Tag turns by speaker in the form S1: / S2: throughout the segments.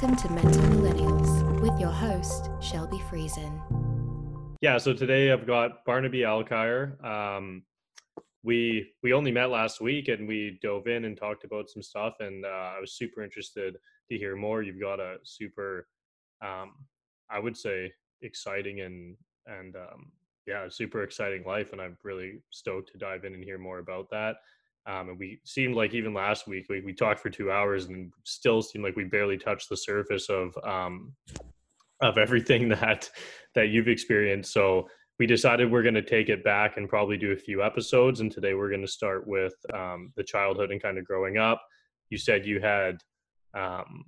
S1: Welcome to Mental Millennials with your host, Shelby Friesen.
S2: Yeah, so today I've got Barnaby Alkire. Um, we we only met last week and we dove in and talked about some stuff, and uh, I was super interested to hear more. You've got a super, um, I would say, exciting and and um, yeah, super exciting life, and I'm really stoked to dive in and hear more about that. Um, and we seemed like even last week we, we talked for two hours and still seemed like we barely touched the surface of um, of everything that that you've experienced. So we decided we're going to take it back and probably do a few episodes. And today we're going to start with um, the childhood and kind of growing up. You said you had um,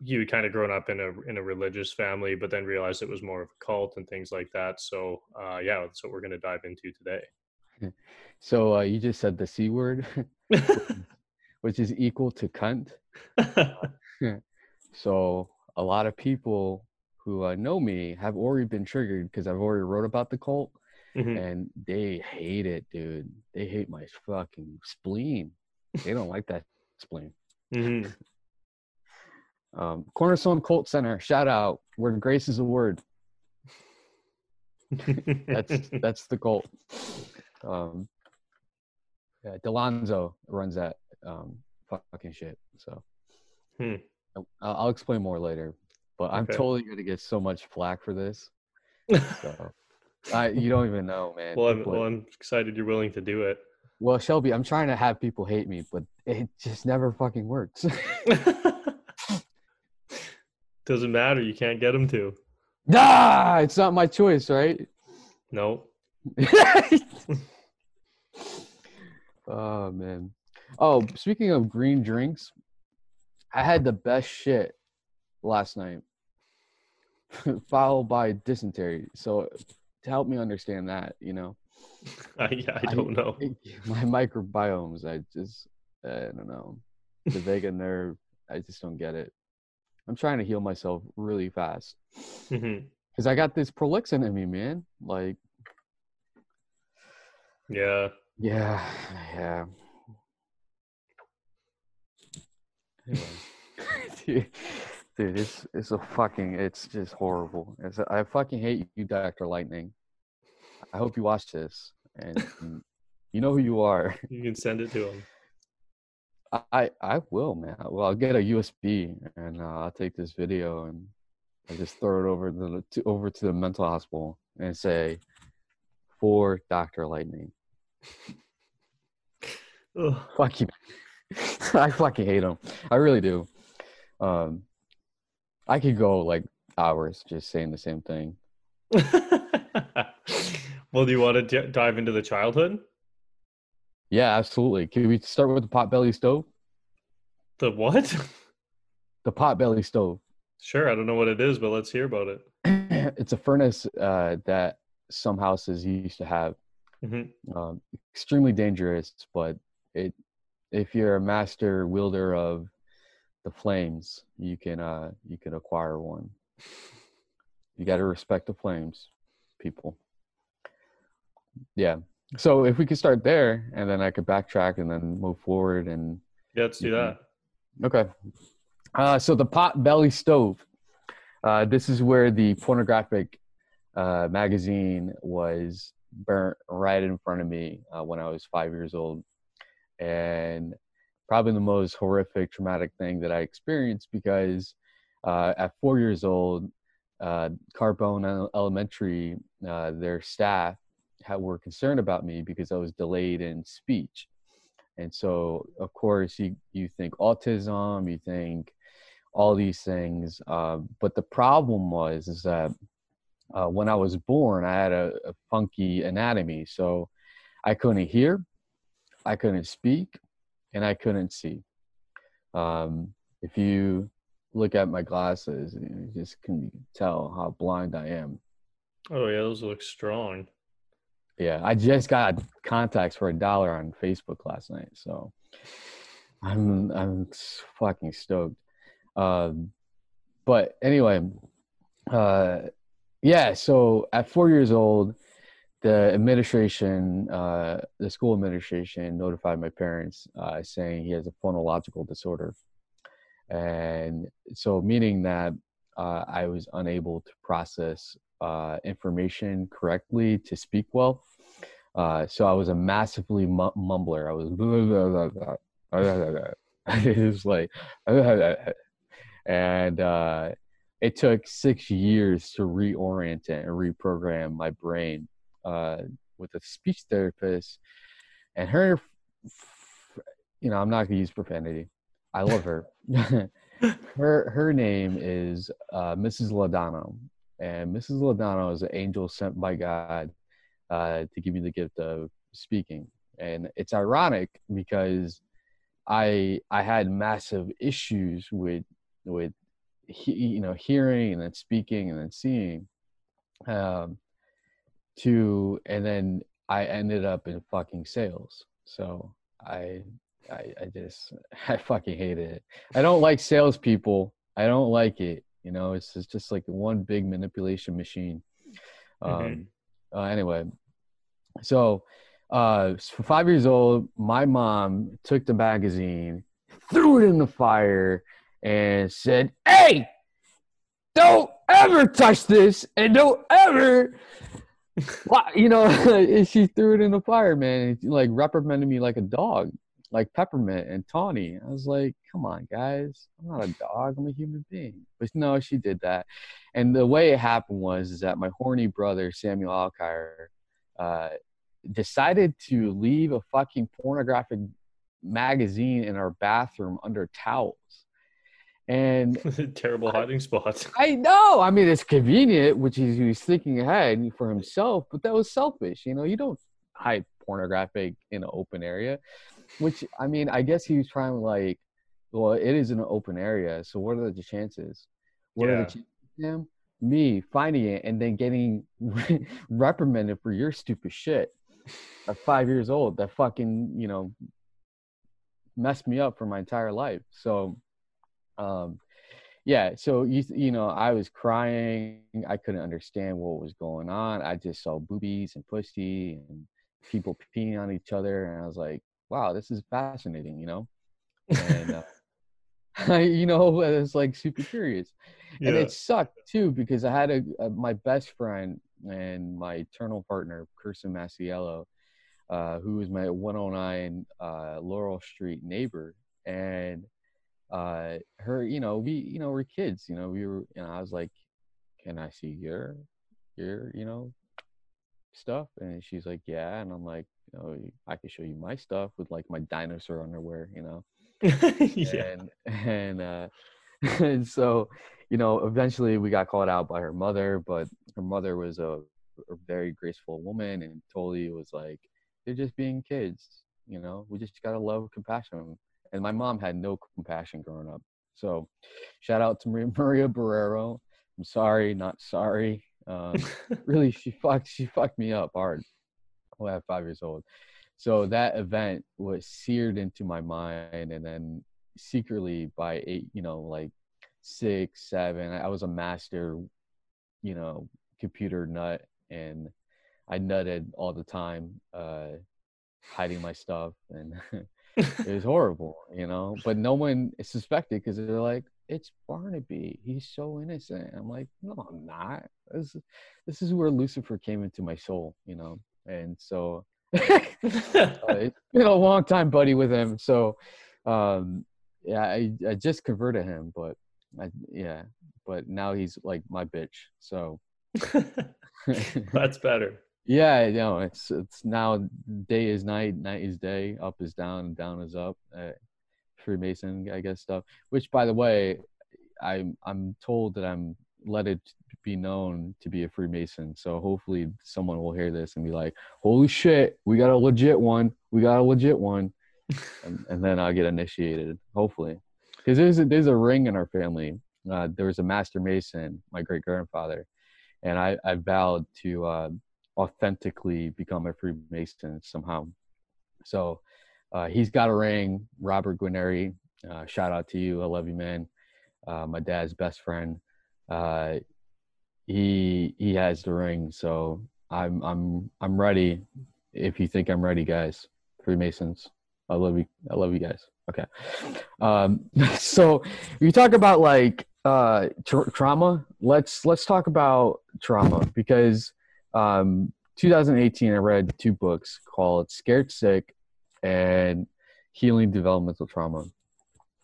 S2: you had kind of grown up in a in a religious family, but then realized it was more of a cult and things like that. So uh, yeah, that's what we're going to dive into today.
S3: So uh, you just said the c word, which is equal to cunt. so a lot of people who uh, know me have already been triggered because I've already wrote about the cult,
S2: Mhm.
S3: and they hate it, dude. They hate my fucking spleen. They don't like that spleen.
S2: Mhm.
S3: Um, Cornerstone Cult Center, shout out where grace is a word. That's that's the cult. Um, yeah, Delonzo runs that um, fucking shit. So
S2: Hmm.
S3: I'll, I'll explain more later. But I'm
S2: Okay.
S3: totally gonna get so much flack for this. So I, you don't even know, man.
S2: well, I'm, well, I'm excited you're willing to do it.
S3: well, Shelby, I'm trying to have people hate me, but it just never fucking works.
S2: Doesn't matter. You can't get them to.
S3: Nah, it's not my choice, right?
S2: No.
S3: Oh man. Oh, speaking of green drinks, I had the best shit last night, followed by dysentery. So to help me understand that, you know,
S2: I, yeah, I
S3: I-
S2: don't know.
S3: my microbiomes, I just, I don't know, the vagus nerve, I just don't get it. I'm trying to heal myself really fast
S2: mm-hmm.
S3: because I got this prolixin in me, man. Like,
S2: Yeah.
S3: Yeah, yeah. Anyway. dude, dude, it's it's a fucking it's just horrible. It's I fucking hate you, Doctor Lightning. I hope you watch this and you know who you are.
S2: You can send it to him.
S3: I I will, man. Well, I'll get a USB and uh, I'll take this video and I just throw it over the to, over to the mental hospital and say for Doctor Lightning. Fuck you. I fucking hate him. I really do. Um, I could go like hours just saying the same thing.
S2: well, do you want to d- dive into the childhood?
S3: Yeah, absolutely. Can we start with the potbelly stove?
S2: The what?
S3: The potbelly stove.
S2: Sure, I don't know what it is, but let's hear about it.
S3: it's a furnace uh, that some houses used to have.
S2: Mhm.
S3: Um, extremely dangerous, but it if you're a master wielder of the flames, you can uh, you can acquire one. You got to respect the flames, people. Yeah. So if we could start there, and then I could backtrack and then move forward and
S2: Yeah, let's do that.
S3: Okay. Uh, so the pot belly stove. Uh, this is where the pornographic uh, magazine was burnt right in front of me uh, when I was five years old, and probably the most horrific, traumatic thing that I experienced because uh, at four years old, uh, Carbone Elementary, uh, their staff had, were concerned about me because I was delayed in speech. And so of course you you think autism you think all these things uh, but the problem was is that uh, when i was born i had a, a funky anatomy so i couldn't hear i couldn't speak and i couldn't see um, if you look at my glasses you just can tell how blind i am
S2: Oh yeah, those look strong.
S3: Yeah, I just got contacts for a dollar on Facebook last night, so I'm I'm fucking stoked. Um, but anyway, uh, yeah. So at four years old, the administration, uh, the school administration, notified my parents uh, saying he has a phonological disorder. and so meaning that uh, I was unable to process uh, information correctly to speak well. Uh, so I was a massively mu- mumbler. I was it was like, and uh, it took six years to reorient and reprogram my brain uh, with a speech therapist. And her, you know, I'm not gonna use profanity. I love her. her her name is uh, Mrs. Ladano, and Mrs. Ladano is an angel sent by God uh, to give me the gift of speaking. And it's ironic because I I had massive issues with with he, you know hearing and then speaking and then seeing um to and then I ended up in fucking sales. So I I, I just I fucking hated it. I don't like salespeople. I don't like it. You know it's, it's just like one big manipulation machine. Um mm-hmm. uh, anyway so uh for five years old my mom took the magazine threw it in the fire and said, Hey, don't ever touch this and don't ever you know she threw it in the fire man and like reprimanded me like a dog like peppermint and tawny. I was like come on guys. I'm not a dog. I'm a human being. But no she did that. And the way it happened was is that my horny brother samuel alkire uh, decided to leave a fucking pornographic magazine in our bathroom under towels and
S2: terrible hiding spot.
S3: I know. I mean, it's convenient, which is he's thinking ahead for himself, but that was selfish. You know, you don't hide pornographic in an open area, which I mean, I guess he was trying to like, well, it is in an open area, so what are the chances? What yeah. are the chances? Him, me finding it and then getting reprimanded for your stupid shit at five years old that fucking you know messed me up for my entire life. So um yeah so you you know i was crying i couldn't understand what was going on i just saw boobies and pussy and people peeing on each other and i was like wow this is fascinating you know and uh, I, you know i was like super curious yeah. and it sucked too because i had a, a, my best friend and my eternal partner kirsten Masiello, uh, who was my 109 uh, laurel street neighbor and uh her you know we you know we're kids you know we were you know i was like can i see your your you know stuff? And she's like yeah and i'm like you know i can show you my stuff with like my dinosaur underwear you know? Yeah. and and uh and so you know eventually we got called out by her mother but her mother was a, a very graceful woman and totally was like they're just being kids you know? We just gotta love compassion and my mom had no compassion growing up. So, shout out to Maria Maria Barrero. I'm sorry, not sorry. Um, really, she fucked she fucked me up hard. I was five years old. So that event was seared into my mind, and then secretly by eight, you know, like six, seven, I was a master, you know, computer nut, and I nutted all the time, uh, hiding my stuff and it was horrible, you know. But no one suspected because they're like, "It's Barnaby. He's so innocent." I'm like, "No, I'm not. This, this is where Lucifer came into my soul, you know." And so uh, it's been a long time, buddy, with him. So, um, yeah, I, I just converted him, but I, yeah, but now he's like my bitch. So
S2: that's better.
S3: Yeah, you know, it's it's now day is night, night is day, up is down, down is up. Uh, Freemason, I guess stuff. Which, by the way, I'm I'm told that I'm let it be known to be a Freemason. So hopefully someone will hear this and be like, "Holy shit, we got a legit one. We got a legit one," and, and then I'll get initiated. Hopefully, because there's a, there's a ring in our family. Uh, there was a Master Mason, my great grandfather, and I I vowed to. Uh, authentically become a Freemason somehow. So uh, he's got a ring. Robert Guineri, uh, shout out to you. I love you, man. Uh, my dad's best friend. Uh, he he has the ring, so I'm I'm I'm ready. If you think I'm ready, guys, Freemasons, I love you. I love you guys. Okay. Um, so you talk about like uh, tra- trauma. Let's let's talk about trauma because um, 2018 I read two books called Scared Sick and Healing Developmental Trauma,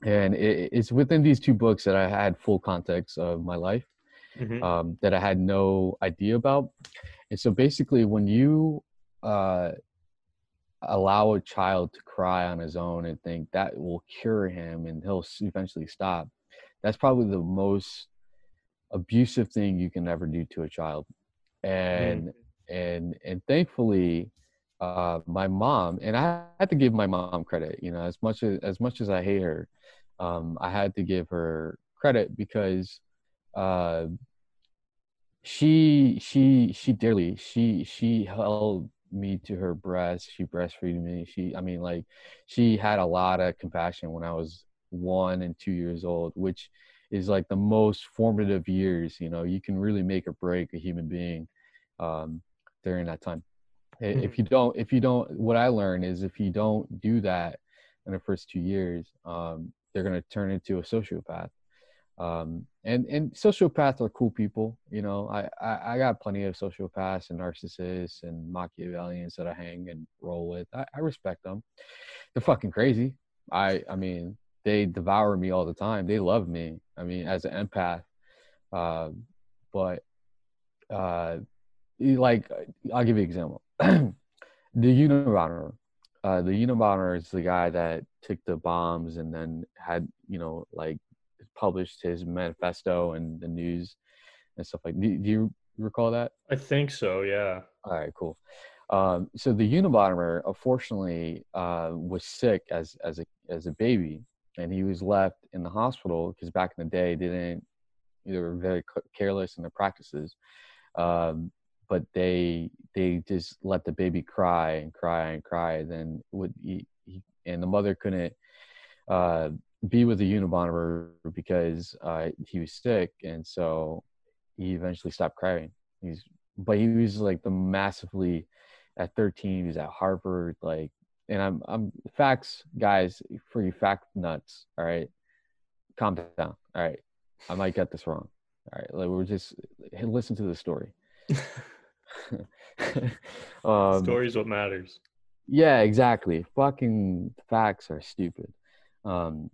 S3: and it, it's within these two books that I had full context of my life
S2: Mhm.
S3: um, that I had no idea about. And so basically, when you uh, allow a child to cry on his own and think that will cure him and he'll eventually stop, that's probably the most abusive thing you can ever do to a child. And and and thankfully, uh, my mom and I had to give my mom credit. You know, as much as as much as I hate her, um, I had to give her credit because uh, she she she dearly she she held me to her breast she breastfeeded me she i mean like she had a lot of compassion when i was one and two years old which is like the most formative years you know you can really make or break a human being um, during that time. I- if you don't if you don't what i learned is if you don't do that in the first two years um, they're going to turn into a sociopath. Um and and sociopaths are cool people you know I, I i got plenty of sociopaths and narcissists and machiavellians that i hang and roll with. I, I respect them. They're fucking crazy. I i mean they devour me all the time. They love me i mean as an empath um but uh like i'll give you an example the unabomber uh the unabomber is the guy that took the bombs and then had you know like published his manifesto and the news and stuff like do, do you recall that
S2: I think so. Yeah.
S3: all right cool um, so the unabomber unfortunately uh, was sick as as a as a baby and he was left in the hospital because back in the day they didn't they were very careless in their practices um, but they they just let the baby cry and cry and cry then would he, he and the mother couldn't uh, be with the Unabomber because uh, he was sick, and so he eventually stopped crying. He's but he was like the massively at 13. He was at Harvard, like, and I'm I'm facts, guys, for you fact nuts. All right, calm down. All right, I might get this wrong. All right, like we're just listen to the story. um,
S2: Story's what matters.
S3: yeah, exactly. Fucking facts are stupid. Um,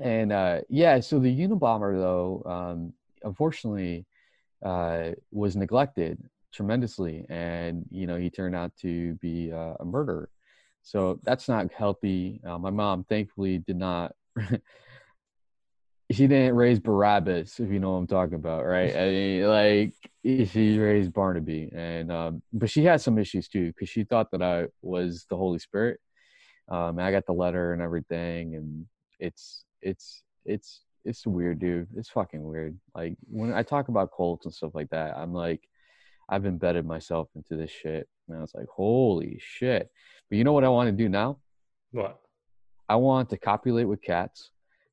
S3: and uh, yeah, so the Unabomber though, um, unfortunately, uh, was neglected tremendously, and you know he turned out to be uh, a murderer. So that's not healthy. Uh, my mom, thankfully, did not. she didn't raise Barabbas, if you know what I'm talking about, right? I mean, like she raised Barnaby, and um, but she had some issues too because she thought that I was the Holy Spirit. Um, I got the letter and everything, and it's it's it's it's weird, dude. It's fucking weird. Like when I talk about cults and stuff like that, I'm like, I've embedded myself into this shit, and I was like, holy shit. But you know what I want to do now?
S2: What?
S3: I want to copulate with cats,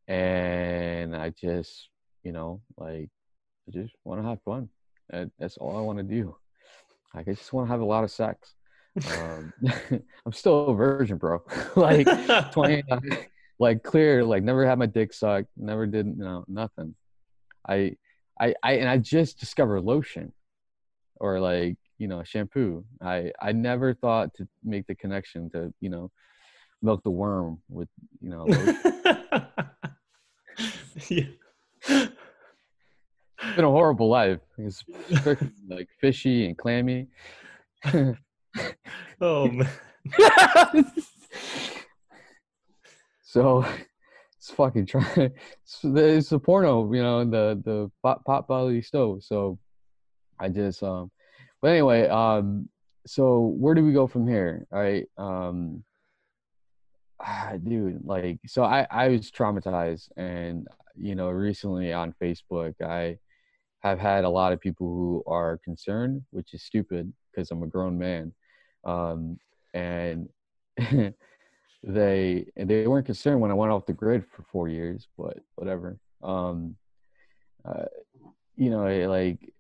S3: and I just, you know, like, I just want to have fun. And that's all I want to do. Like, I just want to have a lot of sex. Um, I'm still a virgin, bro. like, 20, like clear, like never had my dick sucked, never did, you know, nothing. I, I, I, and I just discovered lotion, or like, you know, shampoo. I, I never thought to make the connection to, you know, milk the worm with, you know,
S2: yeah.
S3: it's been a horrible life. It's like fishy and clammy.
S2: Oh man.
S3: so it's fucking trying. It's, it's a porno, you know, the the pot, pot belly stove. So I just um, but anyway, um, so where do we go from here? All right, um, ah, dude, like, so I I was traumatized, and you know, recently on Facebook, I have had a lot of people who are concerned, which is stupid because I'm a grown man, um, and they they weren't concerned when I went off the grid for four years, but whatever. Um, uh, you know, like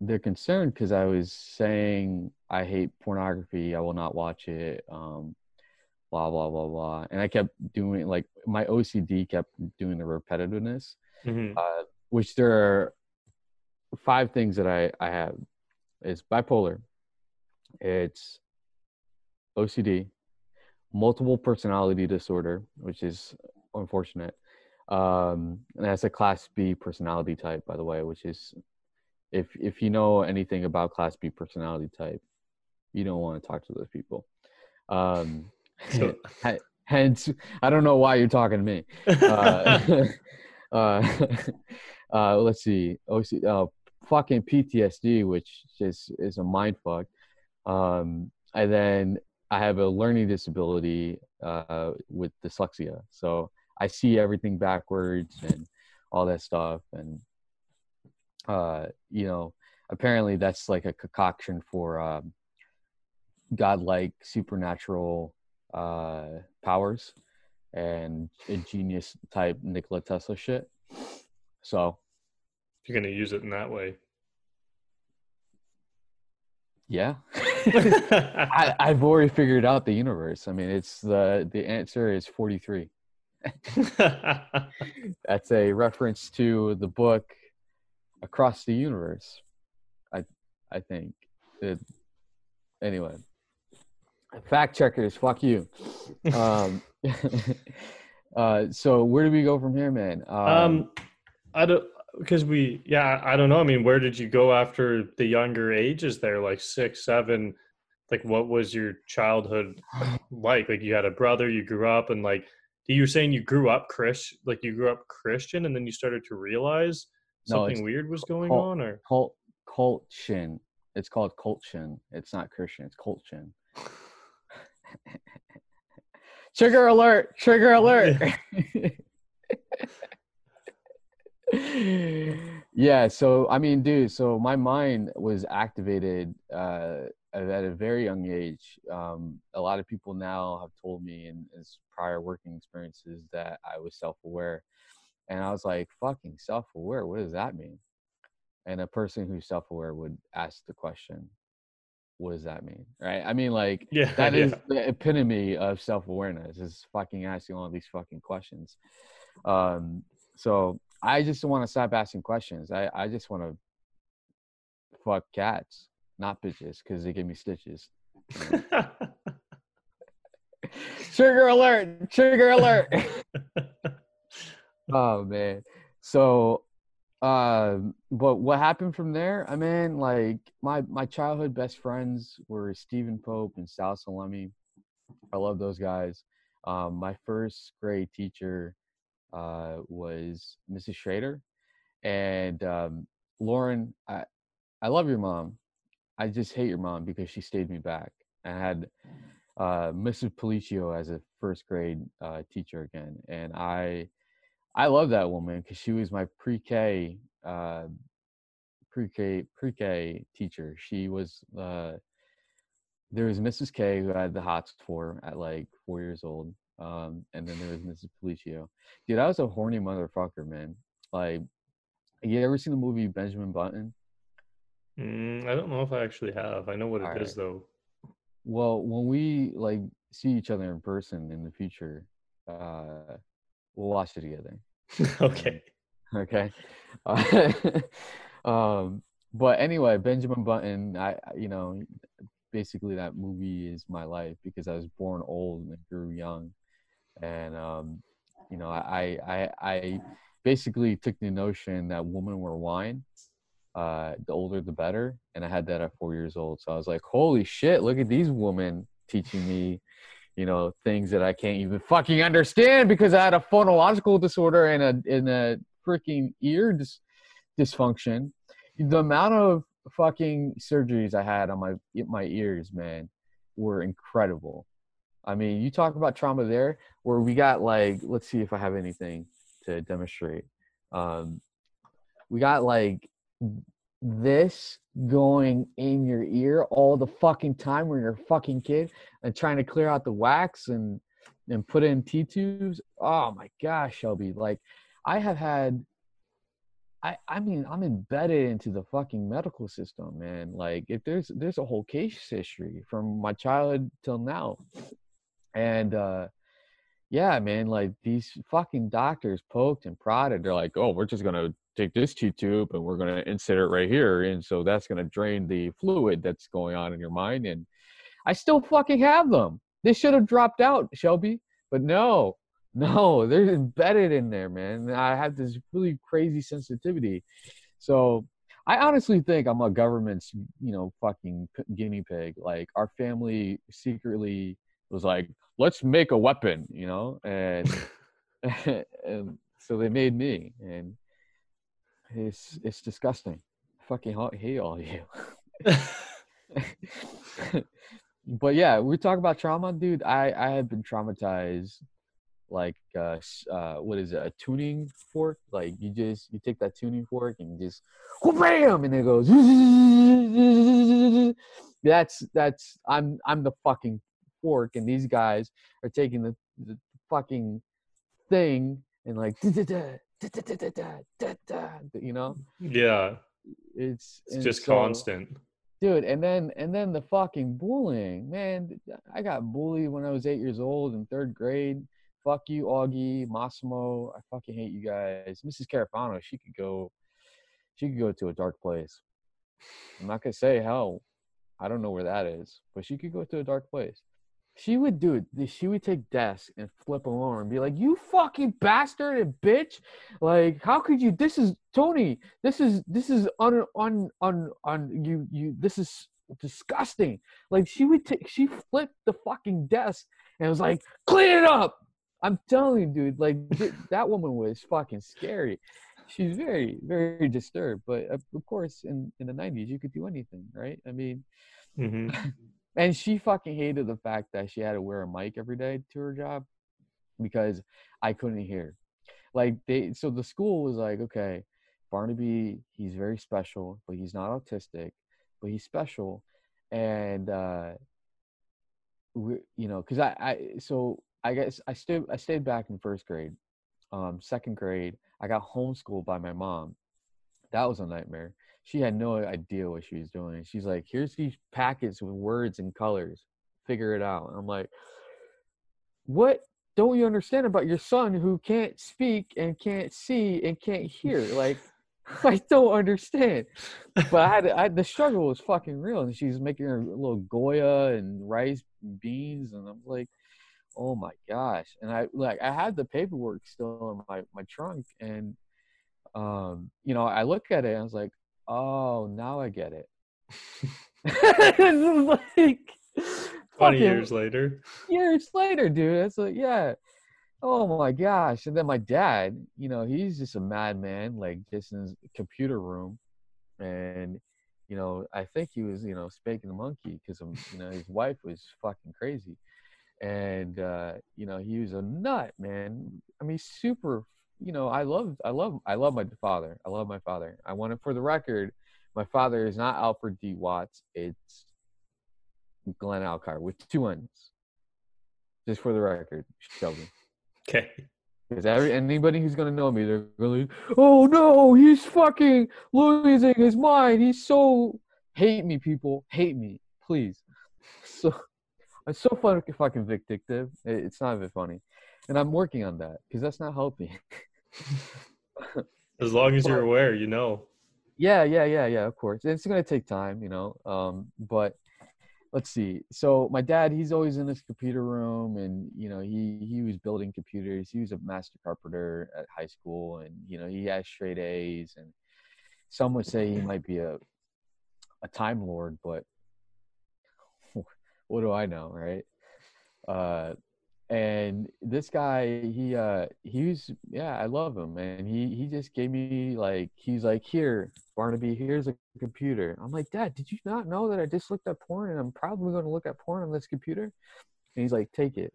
S3: they're concerned because I was saying I hate pornography, I will not watch it. Um, blah blah blah blah. And I kept doing like my OCD kept doing the repetitiveness,
S2: Mhm.
S3: uh, which there are five things that I I have. It's bipolar, it's OCD, multiple personality disorder, which is unfortunate. Um, and that's a class B personality type, by the way, which is if if you know anything about class B personality type, you don't want to talk to those people. Um,
S2: So-
S3: hence, I don't know why you're talking to me. Uh, uh, uh, let's see. OC, uh, fucking PTSD, which is is a mind fuck. Um, and then I have a learning disability uh, with dyslexia, so I see everything backwards and all that stuff. And uh, you know, apparently that's like a concoction for um, godlike supernatural uh, powers and a genius type Nikola Tesla shit. So
S2: If you're gonna use it in that way.
S3: yeah, I, I've already figured out the universe. I mean, it's the the answer is forty three. That's a reference to the book Across the Universe. I I think. It, anyway, fact checkers, fuck you. Um, uh, so where do we go from here, man?
S2: um, I don't because we yeah I don't know. I mean, where did you go after the younger ages? There, like six, seven. Like, what was your childhood like? Like, you had a brother, you grew up, and like you were saying, you grew up Chris, like you grew up Christian, and then you started to realize something
S3: it's
S2: weird was going
S3: cult-
S2: on, or
S3: cult cultshin. It's called cultshin. It's not Christian. It's cultshin. Trigger alert! Trigger alert! yeah. So I mean, dude. So my mind was activated uh, at a very young age. Um, a lot of people now have told me in his prior working experiences that I was self-aware, and I was like, "Fucking self-aware? What does that mean?" And a person who's self-aware would ask the question, "What does that mean?" Right? I mean, like
S2: yeah,
S3: that
S2: yeah.
S3: is the epitome of self-awareness is fucking asking all these fucking questions um so i just want to stop asking questions i i just want to fuck cats not bitches because they give me stitches trigger alert trigger alert oh man. So um but what happened from there? I mean like my my childhood best friends were stephen pope and sal salemi. I love those guys. Um my first grade teacher uh was mrs schrader. And um lauren i i love your mom. I just hate your mom because she stayed me back. I had uh mrs policio as a first grade uh teacher again. And i I love that woman because she was my pre-K, uh, pre-K, pre-K teacher. She was uh, there was Mrs. K who I had the hots for at like four years old, um, and then there was Mrs. Policio. Dude, I was a horny motherfucker, man. Like, you ever seen the movie Benjamin Button?
S2: Mm, I don't know if I actually have. I know what it is though.
S3: Well, when we like see each other in person in the future, uh, we'll watch it together.
S2: okay.
S3: okay. Uh, um but anyway benjamin button i I- you know basically that movie is my life because i was born old and grew young. And um you know i i i basically took the notion that women were wine. Uh the older the better. And i had that at four years old. So i was like holy shit look at these women teaching me you know things that i can't even fucking understand because i had a phonological disorder and a and a freaking ear dis- dysfunction. The amount of fucking surgeries i had on my my ears man were incredible. I mean you talk about trauma there where we got like let's see if i have anything to demonstrate. Um we got like this going in your ear all the fucking time when you're a fucking kid and trying to clear out the wax and and put in T tubes. Oh my gosh, Shelby! Like I have had. I I mean I'm embedded into the fucking medical system, man. Like if there's there's a whole case history from my childhood till now. and uh yeah man like these fucking doctors poked and prodded they're like oh we're just gonna take this t tube and we're gonna insert it right here and so that's gonna drain the fluid that's going on in your mind and i still fucking have them. They should have dropped out shelby but no no they're embedded in there man. I have this really crazy sensitivity. So I honestly think I'm a government's, you know, fucking guinea pig. Like our family secretly was like, let's make a weapon, you know, and and so they made me, and it's it's disgusting. I fucking hate all of you. but yeah, we talk about trauma, dude. I I have been traumatized like uh, uh what is it a tuning fork like you just you take that tuning fork and you just bam and it goes that's that's i'm i'm the fucking fork and these guys are taking the, the fucking thing and like you know
S2: yeah
S3: it's
S2: it's just so, constant
S3: dude and then and then the fucking bullying man i got bullied when i was eight years old in third grade fuck you, Augie, Massimo. I fucking hate you guys. Mrs. Carafano, she could go, she could go to a dark place. I'm not gonna say hell. I don't know where that is, but she could go to a dark place. She would do it. She would take desks and flip them over and be like, "You fucking bastard and bitch! Like, how could you? This is Tony. This is this is on on on on you you. This is disgusting. Like, she would take. She flipped the fucking desk and was like, "Clean it up." I'm telling you, dude, like that woman was fucking scary. She's very, very disturbed. But of course, in in the '90s, you could do anything, right? I mean, mm-hmm. and she fucking hated the fact that she had to wear a mic every day to her job because I couldn't hear. Like they, so the school was like, okay, Barnaby, he's very special, but he's not autistic, but he's special, and uh, we, you know, because I, I, so I guess I stayed I stayed back in first grade. Um, second grade, I got homeschooled by my mom. That was a nightmare. She had no idea what she was doing. She's like, "Here's these packets with words and colors. Figure it out." I'm like, "What don't you understand about your son who can't speak and can't see and can't hear? Like, I don't understand." But I had, I the struggle was fucking real, and she's making her little goya and rice beans, and I'm like oh my gosh and i like i had the paperwork still in my my trunk and um you know i look at it and i was like oh now i get it.
S2: Like 20 years later.
S3: Years later dude. It's like yeah. Oh my gosh. And then my dad you know he's just a madman like just in his computer room. And you know i think he was you know spanking the monkey because you know his wife was fucking crazy. And uh, you know he was a nut, man. I mean, super. You know, I love, I love, I love my father. I love my father. I want it for the record. My father is not Alfred D. Watts. It's Glenn Alkire with two N's. Just for the record, Shelby.
S2: Okay.
S3: Because every anybody who's gonna know me, they're really, oh no, he's fucking losing his mind. He's so hate me, people, hate me, please. So it's so fucking fucking vindictive. It's not even funny, and I'm working on that because that's not helping.
S2: as long as you're aware, you know.
S3: Yeah, yeah, yeah, yeah. Of course, it's gonna take time, you know. Um, but let's see. So my dad, he's always in this computer room, and you know, he he was building computers. He was a master carpenter at high school, and you know, he has straight A's. And some would say he might be a a time lord, but what do I know, right? Uh, and this guy, he uh, he's yeah, I love him, and he he just gave me like he's like here, Barnaby, here's a computer. I'm like, Dad, did you not know that I just looked at porn, and I'm probably going to look at porn on this computer? And he's like, take it.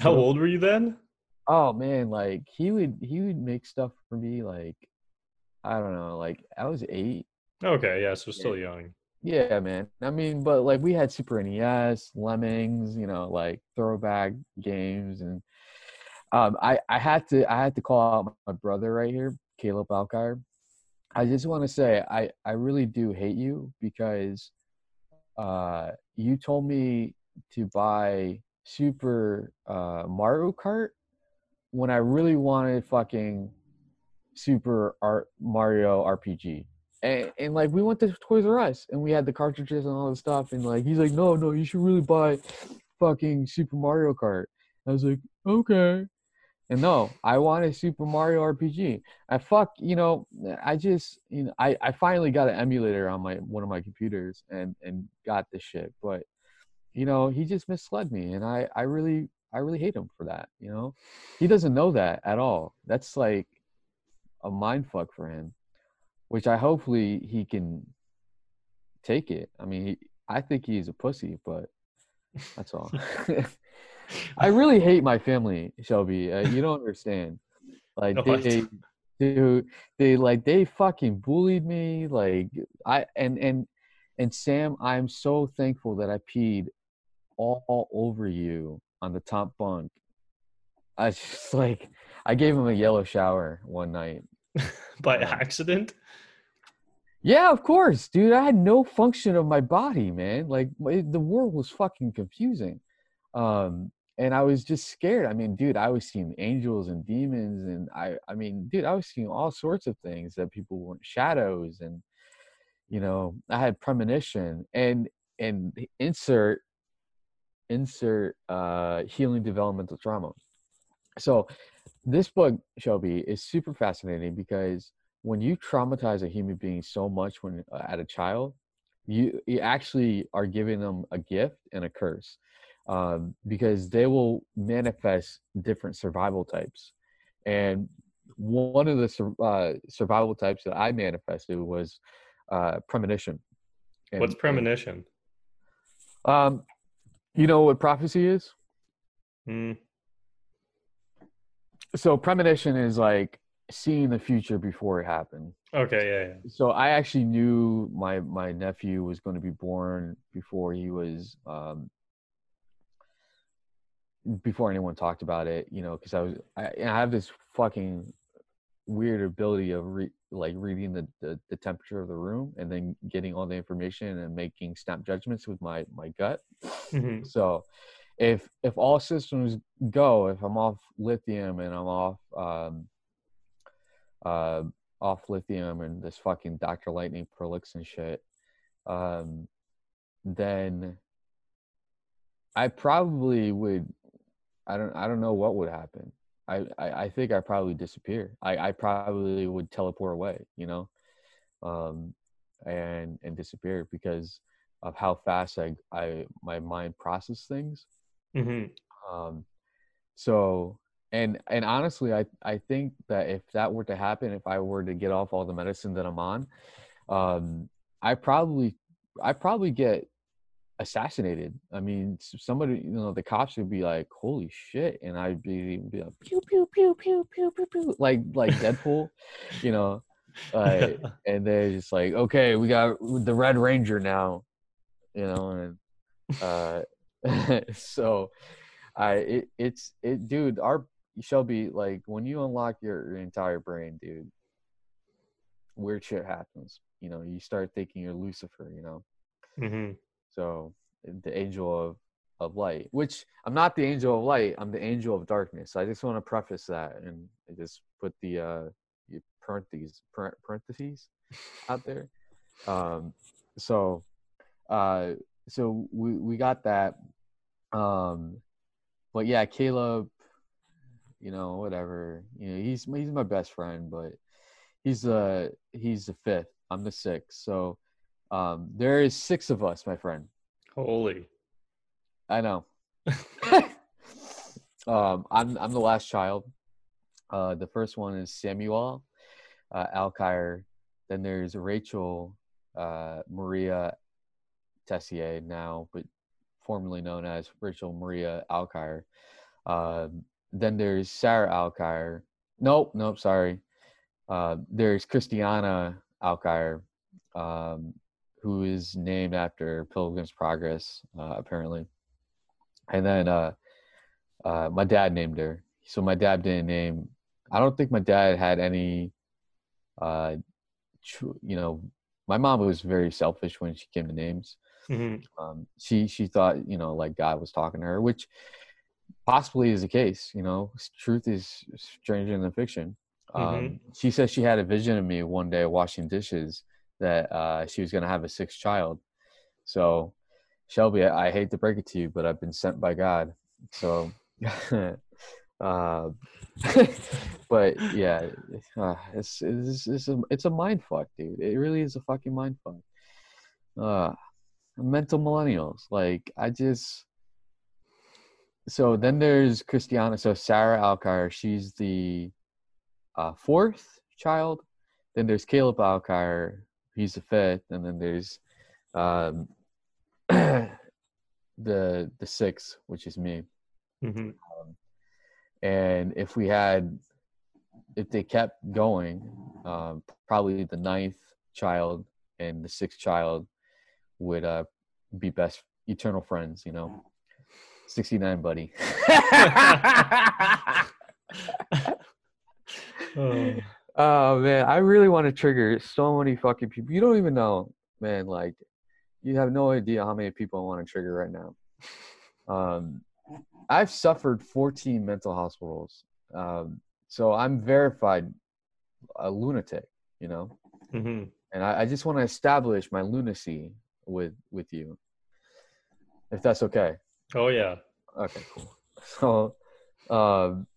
S2: How old were you then?
S3: Oh man, like he would he would make stuff for me like I don't know, like I was eight.
S2: Okay, yeah, so still young.
S3: Yeah, man. I mean, but like we had Super NES, Lemmings, you know, like throwback games, and um, I I had to I had to call out my brother right here, Caleb Alkire. I just want to say I I really do hate you because uh you told me to buy Super uh, Mario Kart when I really wanted fucking Super Art Mario RPG. And, and like we went to Toys R Us and we had the cartridges and all the stuff and like he's like no no you should really buy fucking Super Mario Kart. I was like okay, and no I wanted Super Mario RPG. I fuck you know I just you know I I finally got an emulator on my one of my computers and and got this shit, but you know he just misled me and I I really I really hate him for that. You know he doesn't know that at all. That's like a mind fuck for him which I hopefully he can take it. I mean, he, I think he's a pussy, but that's all. I really hate my family, Shelby. Uh, you don't understand. Like
S2: No,
S3: they, they, they like they fucking bullied me. Like I and and and Sam, I'm so thankful that I peed all, all over you on the top bunk. I just like I gave him a yellow shower one night.
S2: By
S3: Um,
S2: accident?
S3: Yeah, of course, dude. I had no function of my body, man. Like my- the world was fucking confusing. Um, and I was just scared. I mean, dude, I was seeing angels and demons and I I mean, dude, I was seeing all sorts of things that people weren't shadows and you know, I had premonition and and insert insert uh healing developmental trauma. So this book, Shelby, is super fascinating because when you traumatize a human being so much when uh, at a child, you you actually are giving them a gift and a curse um, because they will manifest different survival types. And one of the uh, survival types that I manifested was uh, premonition. And-
S2: What's
S3: and,
S2: premonition?
S3: um, you know what prophecy is?
S2: Hmm.
S3: So premonition is like seeing the future before it happened.
S2: Okay, yeah, yeah.
S3: so I actually knew my my nephew was going to be born before he was um before anyone talked about it, you know, because I was I, I have this fucking weird ability of re, like reading the, the the temperature of the room and then getting all the information and making snap judgments with my my gut.
S2: Mhm.
S3: So if if all systems go, if I'm off lithium and I'm off um uh off lithium and this fucking Dr. Lightning Prolixin shit, um then I probably would I don't I don't know what would happen. I, I, I think I probably disappear. I, I probably would teleport away, you know, um, and and disappear because of how fast I, I my mind process things.
S2: Mhm.
S3: Um, so and and honestly, I I think that if that were to happen, if I were to get off all the medicine that I'm on, um, I probably I probably get assassinated. I mean, somebody, you know, the cops would be like, "Holy shit!" and I'd be, be like, "Pew pew pew pew pew pew pew," like like Deadpool, you know. Uh, and they're just like, "Okay, we got the Red Ranger now," you know, and uh, so I it, it's it, dude. Our Shelby, like when you unlock your, your entire brain, dude, weird shit happens. You know, you start thinking you're Lucifer. You know.
S2: Mhm.
S3: So the angel of of light, which I'm not the angel of light, I'm the angel of darkness. I just want to preface that and just put the uh parentheses parentheses out there. Um so uh so we we got that um but yeah, Caleb you know, whatever. You know, he's he's my best friend, but he's uh he's the fifth. I'm the sixth. So um there is six of us, my friend.
S2: Holy.
S3: I know. um, I'm I'm the last child. Uh, the first one is Samuel uh, Alkire. Then there's Rachel uh, Maria Tessier now, but formerly known as Rachel Maria Alkire. Um, then there's Sarah Alkire. Nope, nope, sorry. Uh, there's Christiana Alkire, um, who is named after Pilgrim's Progress, uh, apparently and then uh uh my dad named her so my dad didn't name i don't think my dad had any uh tr- you know my mom was very selfish when she came to names
S2: Mhm.
S3: Um, she she thought you know like God was talking to her, which possibly is the case. You know, truth is stranger than fiction. Um,
S2: Mhm.
S3: She says she had a vision of me one day washing dishes that uh, she was going to have a sixth child. So, Shelby, I, I hate to break it to you, but I've been sent by God. So, uh, but yeah, uh, it's it's it's a, it's a mind fuck, dude. It really is a fucking mind fuck. Uh, mental millennials. Like I just so then there's Christiana. So Sarah Alkire, she's the uh, fourth child. Then there's Caleb Alkire, he's the fifth, and then there's um, the the sixth, which is me.
S2: Mhm.
S3: And if we had, if they kept going, um, probably the ninth child and the sixth child would uh, be best eternal friends. You know, sixty nine, buddy.
S2: Oh.
S3: Oh man, I really want to trigger so many fucking people. You don't even know, man. Like, you have no idea how many people I want to trigger right now. Um, I've suffered 14 mental hospitals, um, so I'm verified a lunatic. You know,
S2: Mhm.
S3: and I, I just want to establish my lunacy with with you, if that's okay.
S2: Oh yeah.
S3: Okay, cool. So, um,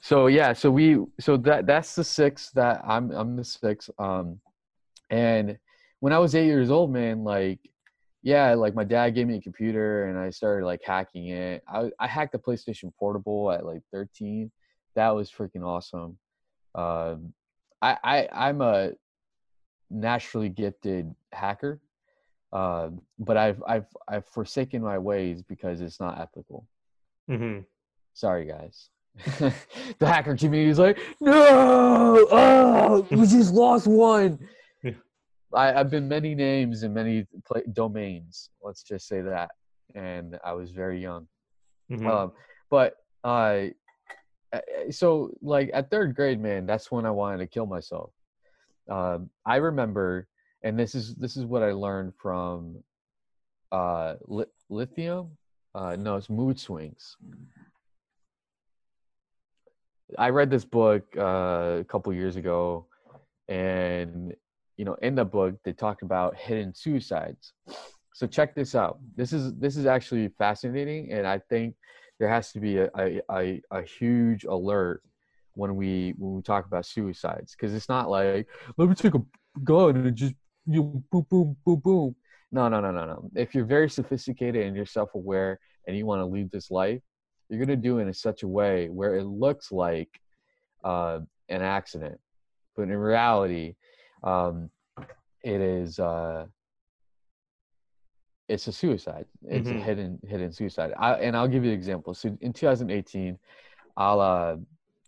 S3: so yeah, so we, so that that's the six that I'm, I'm the six. Um, and when I was eight years old, man, like, yeah, like my dad gave me a computer and I started like hacking it. I, I hacked the PlayStation Portable at like 13. That was freaking awesome. Um, I, I, I'm a naturally gifted hacker. Um, but I've, I've, I've forsaken my ways because it's not ethical
S2: Mhm.
S3: sorry guys the hacker community is like no oh we just lost one
S2: Yeah.
S3: I, i've been many names and many domains let's just say that and i was very young
S2: Mhm.
S3: um but uh uh, so like at third grade man that's when i wanted to kill myself um i remember and this is this is what i learned from uh li- lithium uh no it's mood swings. I read this book uh, a couple years ago and you know in the book they talked about hidden suicides. So check this out. This is this is actually fascinating and i think there has to be a a, a, a huge alert when we when we talk about suicides because it's not like let me take a gun and just you boom boom boom boom no no no no no. If you're very sophisticated and you're self-aware and you want to lead this life you're going to do it in such a way where it looks like uh, an accident. But in reality um, it is uh, it's a suicide. It's
S2: Mhm.
S3: a hidden hidden suicide. I, and i'll give you an example. So in 2018 i'll uh,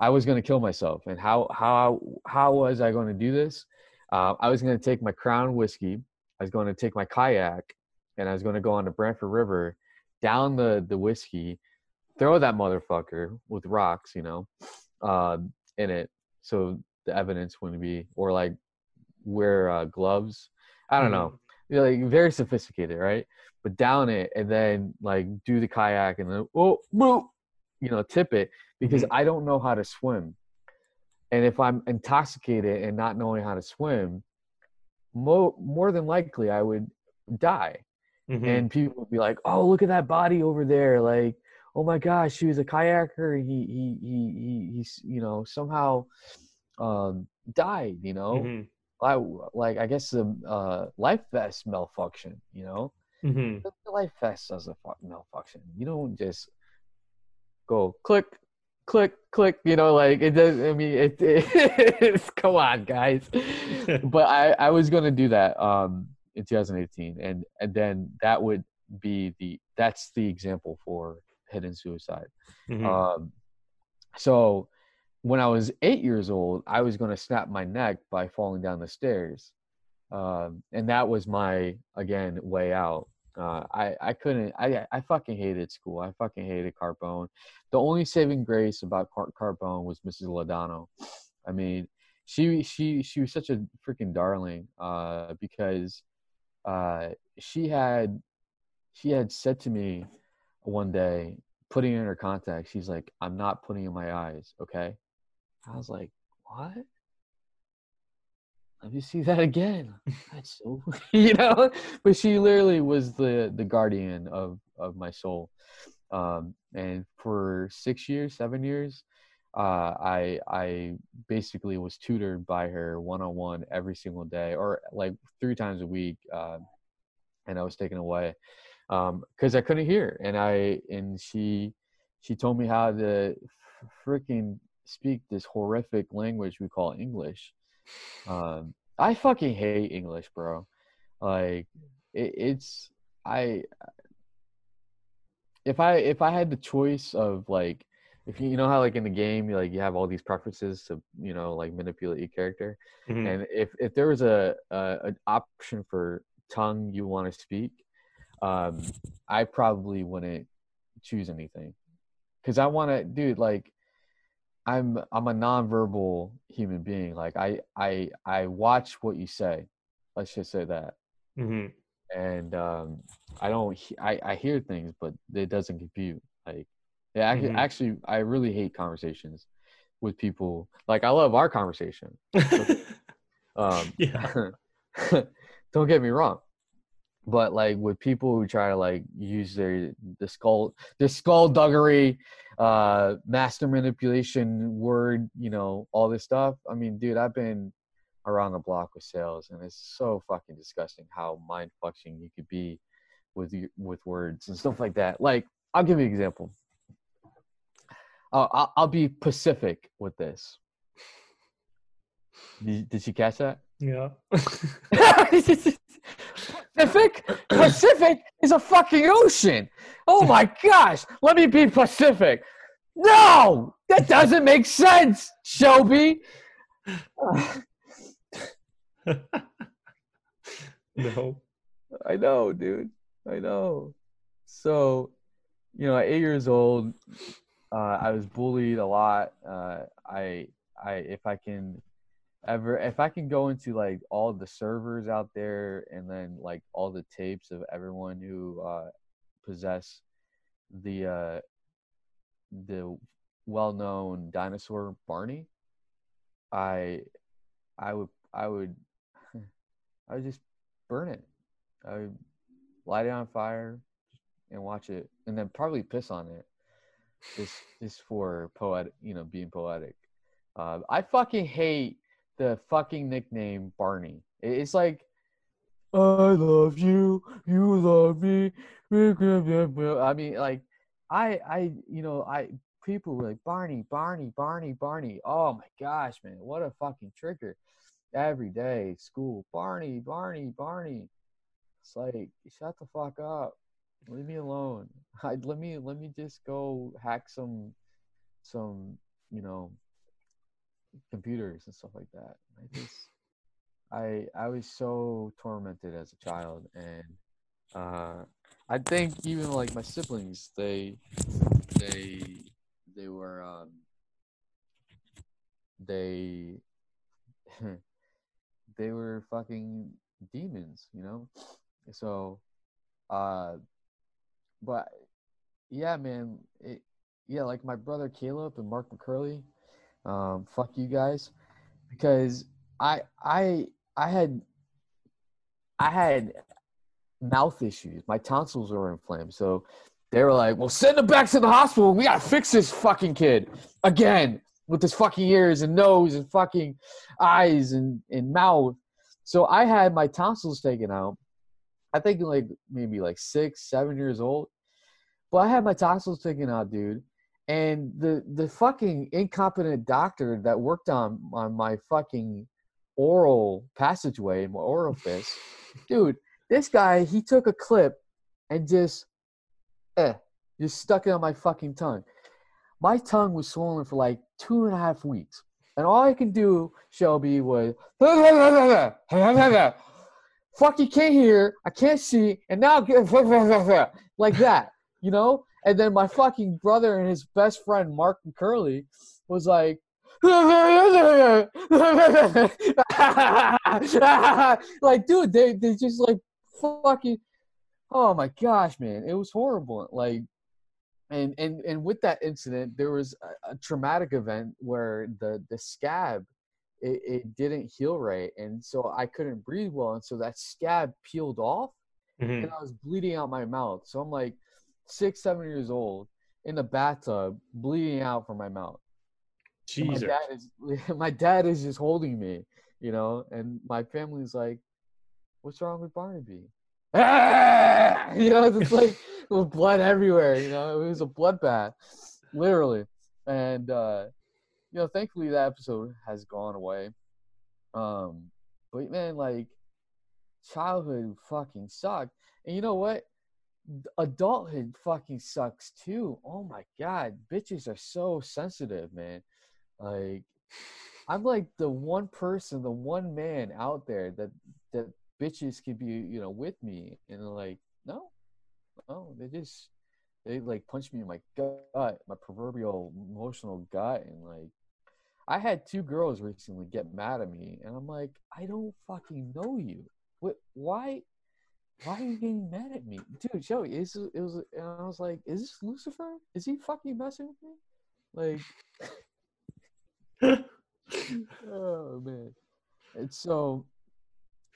S3: i was going to kill myself. And how how how was i going to do this uh, i was going to take my crown whiskey i was going to take my kayak and i was going to go on the branford river down the the whiskey throw that motherfucker with rocks you know um, in it so the evidence wouldn't be or like wear uh, gloves i don't
S2: Mhm.
S3: know you're like very sophisticated, right? But down it and then like do the kayak and then oh, boop, you know, tip it because
S2: Mhm.
S3: I don't know how to swim. And if I'm intoxicated and not knowing how to swim, mo- more than likely I would die.
S2: Mhm.
S3: And people would be like, "Oh, look at that body over there! Like, oh my gosh, he was a kayaker. He he he he he's you know somehow um, died. You know,
S2: Mhm.
S3: I, like I guess the uh, life vest malfunction. You know,
S2: Mhm.
S3: the, life vest does a fuck malfunction. You don't just go click, click, click. You know, like it does. I mean, it. it's come on, guys. but I I was gonna do that um in 2018, and and then that would be the that's the example for hidden suicide.
S2: Mhm.
S3: Um, so when I was eight years old, I was going to snap my neck by falling down the stairs, um, and that was my again way out. Uh, I I couldn't. I I fucking hated school. I fucking hated Carbone. The only saving grace about Car- Carbone was Mrs. Ladano. I mean, she she she was such a freaking darling uh, because uh, she had she had said to me one day, putting in her contacts, she's like, "I'm not putting in my eyes." Okay, I was like, "What?" Let me see that again. That's so you know. But she literally was the the guardian of of my soul, um, and for six years, seven years, uh, I I basically was tutored by her one on one every single day, or like three times a week, uh, and I was taken away because um, I couldn't hear, and I and she she told me how to freaking speak this horrific language we call English. Um, I fucking hate English, bro. Like it, it's I if I if I had the choice of like if you, you know how like in the game you like you have all these preferences to you know like manipulate your character mm-hmm. and if if there was a, a an option for tongue you want to speak um i probably wouldn't choose anything because i want to dude like i'm i'm a nonverbal human being like i i i watch what you say let's just say that mm-hmm. and um i don't i i hear things but it doesn't compute like yeah mm-hmm. actually i really hate conversations with people like i love our conversation um yeah don't get me wrong but like with people who try to like use their the skull the skullduggery uh master manipulation word you know all this stuff i mean dude i've been around the block with sales and it's so fucking disgusting how mind fucking you could be with you with words and stuff like that. Like i'll give you an example. Uh, I'll, I'll be pacific with this. Did, did you catch that?
S2: Yeah
S3: Pacific? Pacific is a fucking ocean. Oh my gosh. Let me be Pacific. No, that doesn't make sense, Shelby.
S2: no.
S3: I know, dude. I know. So, you know, at eight years old, uh, I was bullied a lot. Uh, I, I, if I can ever if I can go into like all the servers out there and then like all the tapes of everyone who uh possess the uh the well-known dinosaur Barney, I I would I would I would just burn it. I would light it on fire and watch it and then probably piss on it. Just just for poetic, you know, being poetic. Uh, I fucking hate the fucking nickname Barney. It's like, I love you, you love me. I mean, like, I, I, you know, I people were like Barney, Barney, Barney, Barney. Oh my gosh, man, what a fucking trigger! Every day, school, Barney, Barney, Barney. It's like, shut the fuck up, leave me alone. I, let me, let me just go hack some, some, you know, computers and stuff like that. I just I I was so tormented as a child and uh I think even like my siblings they they they were um they they were fucking demons, you know? So uh but yeah man it yeah like my brother Caleb and Mark McCurley um, fuck you guys, because I I I had I had mouth issues. My tonsils were inflamed, so they were like, "Well, send him back to the hospital. We gotta fix this fucking kid again with his fucking ears and nose and fucking eyes and and mouth." So I had my tonsils taken out. I think like maybe like six, seven years old. But I had my tonsils taken out, dude and the the fucking incompetent doctor that worked on on my fucking oral passageway, my orifice, dude, this guy he took a clip and just eh, just stuck it on my fucking tongue. My tongue was swollen for like two and a half weeks. And all I can do, Shelby, was fuck you can't hear, I can't see, and now like that, you know? And then my fucking brother and his best friend Mark McCurley was like, like dude, they they just like fucking oh my gosh, man, it was horrible. Like, and and and with that incident, there was a, a traumatic event where the the scab it, it didn't heal right, and so I couldn't breathe well, and so that scab peeled off,
S2: Mhm.
S3: and I was bleeding out my mouth. So I'm like six, seven years old in the bathtub, bleeding out from my mouth. And my dad is my dad is just holding me, you know, and my family's like, "What's wrong with Barnaby?" Ah! You know, it's like with blood everywhere. You know, it was a bloodbath, literally. And uh, you know, thankfully that episode has gone away. Um, but man, like childhood fucking sucked. And you know what? Adulthood fucking sucks too. Oh my god, bitches are so sensitive, man. Like I'm like the one person, the one man out there that that bitches could be, you know, with me, and like, no, no, they just they like punch me in my gut, my proverbial emotional gut, and like I had two girls recently get mad at me, and I'm like, I don't fucking know you. What? Why? Why are you getting mad at me, dude? Joey, it's, it was, and I was like, is this Lucifer? Is he fucking messing with me? Like, oh man and so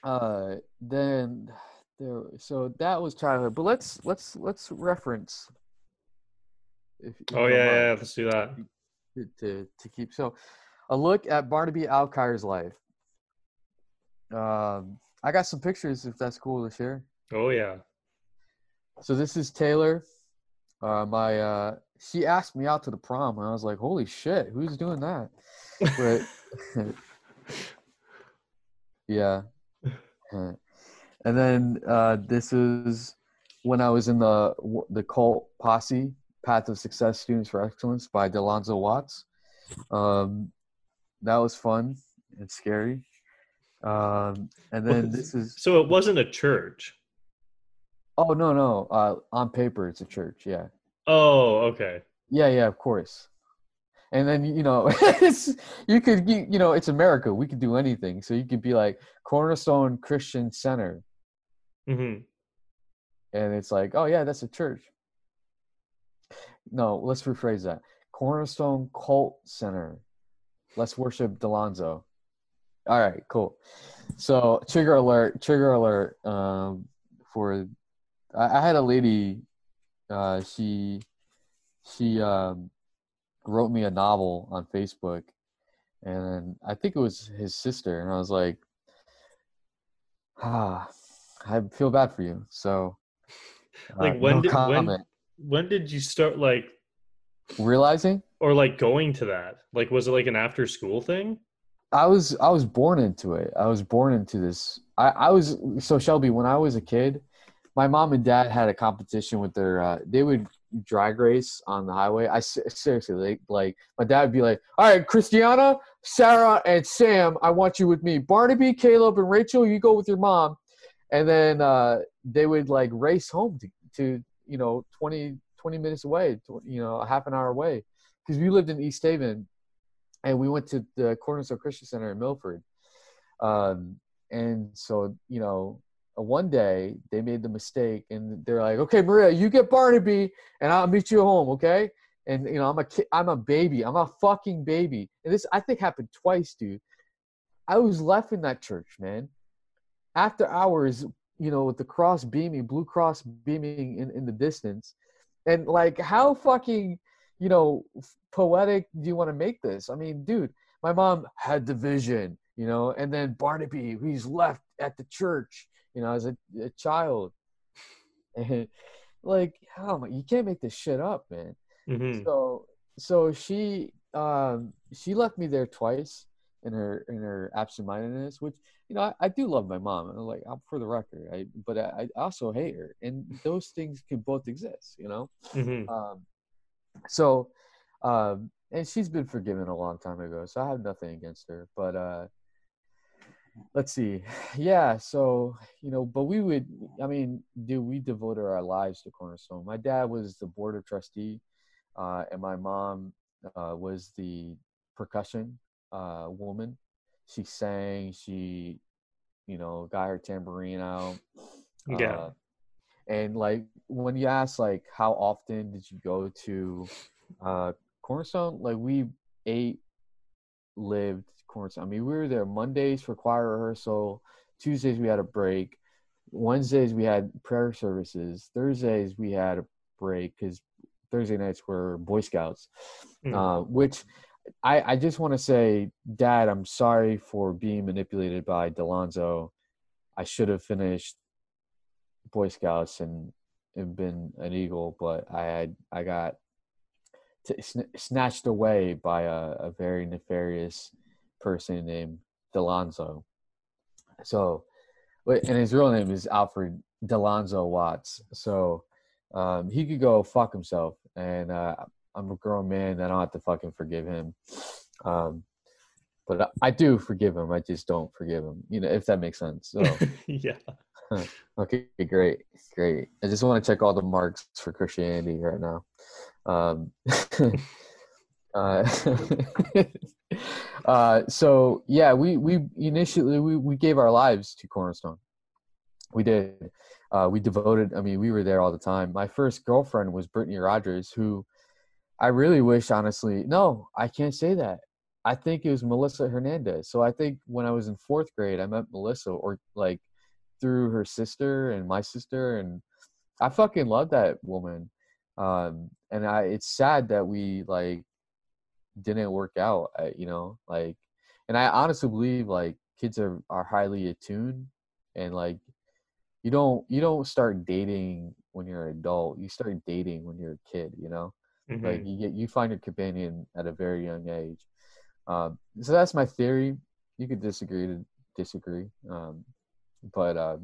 S3: uh then there so that was childhood but let's let's let's reference if, if
S2: Oh yeah, yeah, let's do that.
S3: to, to to keep so a look at barnaby alkire's life um i got some pictures if that's cool to share
S2: Oh yeah.
S3: so this is taylor. Uh my uh she asked me out to the prom and i was like holy shit who's doing that? But yeah. And then uh this is when i was in the the cult posse path of success students for excellence by delonzo watts. Um that was fun and scary. Um and then this is
S2: So it wasn't a church.
S3: Oh no no uh on paper it's a church yeah
S2: Oh, okay.
S3: Yeah, yeah, of course. And then you know, it's, you could you, you know, it's America. We could do anything. So you could be like Cornerstone Christian Center,
S2: hmm
S3: and it's like, oh yeah, that's a church. No, let's rephrase that. Cornerstone Cult Center. Let's worship Delonzo. All right, cool. So trigger alert, trigger alert. Um, for I, I had a lady. Uh, she she um wrote me a novel on Facebook, and I think it was his sister, and I was like, ah, I feel bad for you. So, uh,
S2: Like when
S3: no
S2: did when when did you start like
S3: realizing
S2: or like going to that? Like was it like an after school thing?
S3: I was I was born into it. I was born into this. I I was so Shelby when I was a kid, my mom and dad had a competition with their. Uh, they would drag race on the highway. I seriously like like my dad would be like, "All right, Christiana, Sarah, and Sam, I want you with me. Barnaby, Caleb, and Rachel, you go with your mom." And then uh, they would like race home to, to you know 20, 20 minutes away, you know, a half an hour away, because we lived in East Haven and we went to the Cornerstone Christian Center in Milford. Um, and so, you know, Uh, one day they made the mistake and they're like, okay, Maria, you get Barnaby and I'll meet you home. Okay. And, you know, I'm a kid, I'm a baby. I'm a fucking baby. And this, I think happened twice, dude. I was left in that church, man. After hours, you know, with the cross beaming, blue cross beaming in, in the distance. And like, how fucking, you know, poetic do you want to make this? I mean, dude, my mom had the vision, you know, and then Barnaby, he's left at the church, you know, as a, a child. And like, oh you can't make this shit up, man.
S2: hmm
S3: So, so she, um, she left me there twice in her in her absent-mindedness, which you know I, I do love my mom. And like, I'm for the record, I but I, I also hate her, and those things can both exist, you know.
S2: hmm
S3: Um, so, um, and she's been forgiven a long time ago, so I have nothing against her. But uh, let's see, yeah. So you know, but we would, I mean, do we devoted our lives to Cornerstone? My dad was the board of trustee, uh, and my mom uh, was the percussion uh, woman. She sang. She, you know, got her tambourine out.
S2: Yeah.
S3: Uh, and like when you ask like how often did you go to uh Cornerstone, like we ate, lived I mean, we were there Mondays for choir rehearsal, Tuesdays we had a break, Wednesdays we had prayer services, Thursdays we had a break because Thursday nights were Boy Scouts,
S2: Mm.
S3: uh, which I, I just want to say, Dad, I'm sorry for being manipulated by Delonzo. I should have finished Boy Scouts and, and been an Eagle, but I had I got t- sn- snatched away by a, a very nefarious person named Delonzo. So, and his real name is Alfred Delonzo Watts. So um, he could go fuck himself, and uh, I'm a grown man. I don't have to fucking forgive him. Um, but I, do forgive him. I just don't forgive him. You know, if that makes sense. So.
S2: yeah.
S3: Okay, great, great. I just want to check all the marks for Christianity right now. Um, uh, uh, so yeah, we we initially we, we gave our lives to Cornerstone. We did. Uh, we devoted. I mean, we were there all the time. My first girlfriend was Brittany Rogers, who I really wish, honestly. No, I can't say that. I think it was Melissa Hernandez. So I think when I was in fourth grade, I met Melissa, or like through her sister and my sister and I fucking love that woman. Um and I it's sad that we like didn't work out, you know, like and I honestly believe like kids are are highly attuned and like you don't you don't start dating when you're an adult. You start dating when you're a kid, you know? Like
S2: Mhm.
S3: you get you find your companion at a very young age. Um so that's my theory. You could disagree to disagree. Um but uh,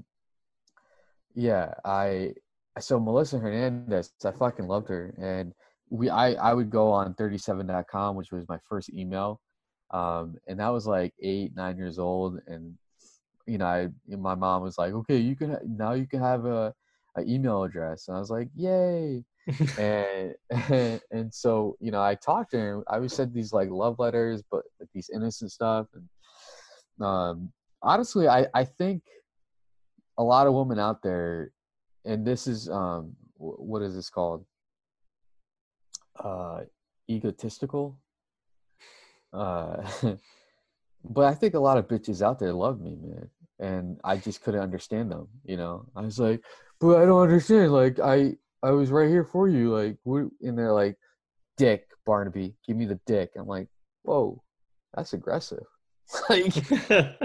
S3: yeah, I so Melissa Hernandez, I fucking loved her, and we I I would go on 37.com, which was my first email, um, and that was like eight nine years old, and you know I my mom was like, okay, you can now you can have a, a email address, and I was like, yay, and and so you know I talked to her. I would send these like love letters, but like these innocent stuff, and um, honestly, I I think a lot of women out there, and this is um wh- what is this called? Uh, egotistical. Uh, but I think a lot of bitches out there love me, man, and I just couldn't understand them. You know, I was like, but I don't understand. Like I I was right here for you. Like what? And they're like, dick, Barnaby, give me the dick. I'm like, whoa, that's aggressive. like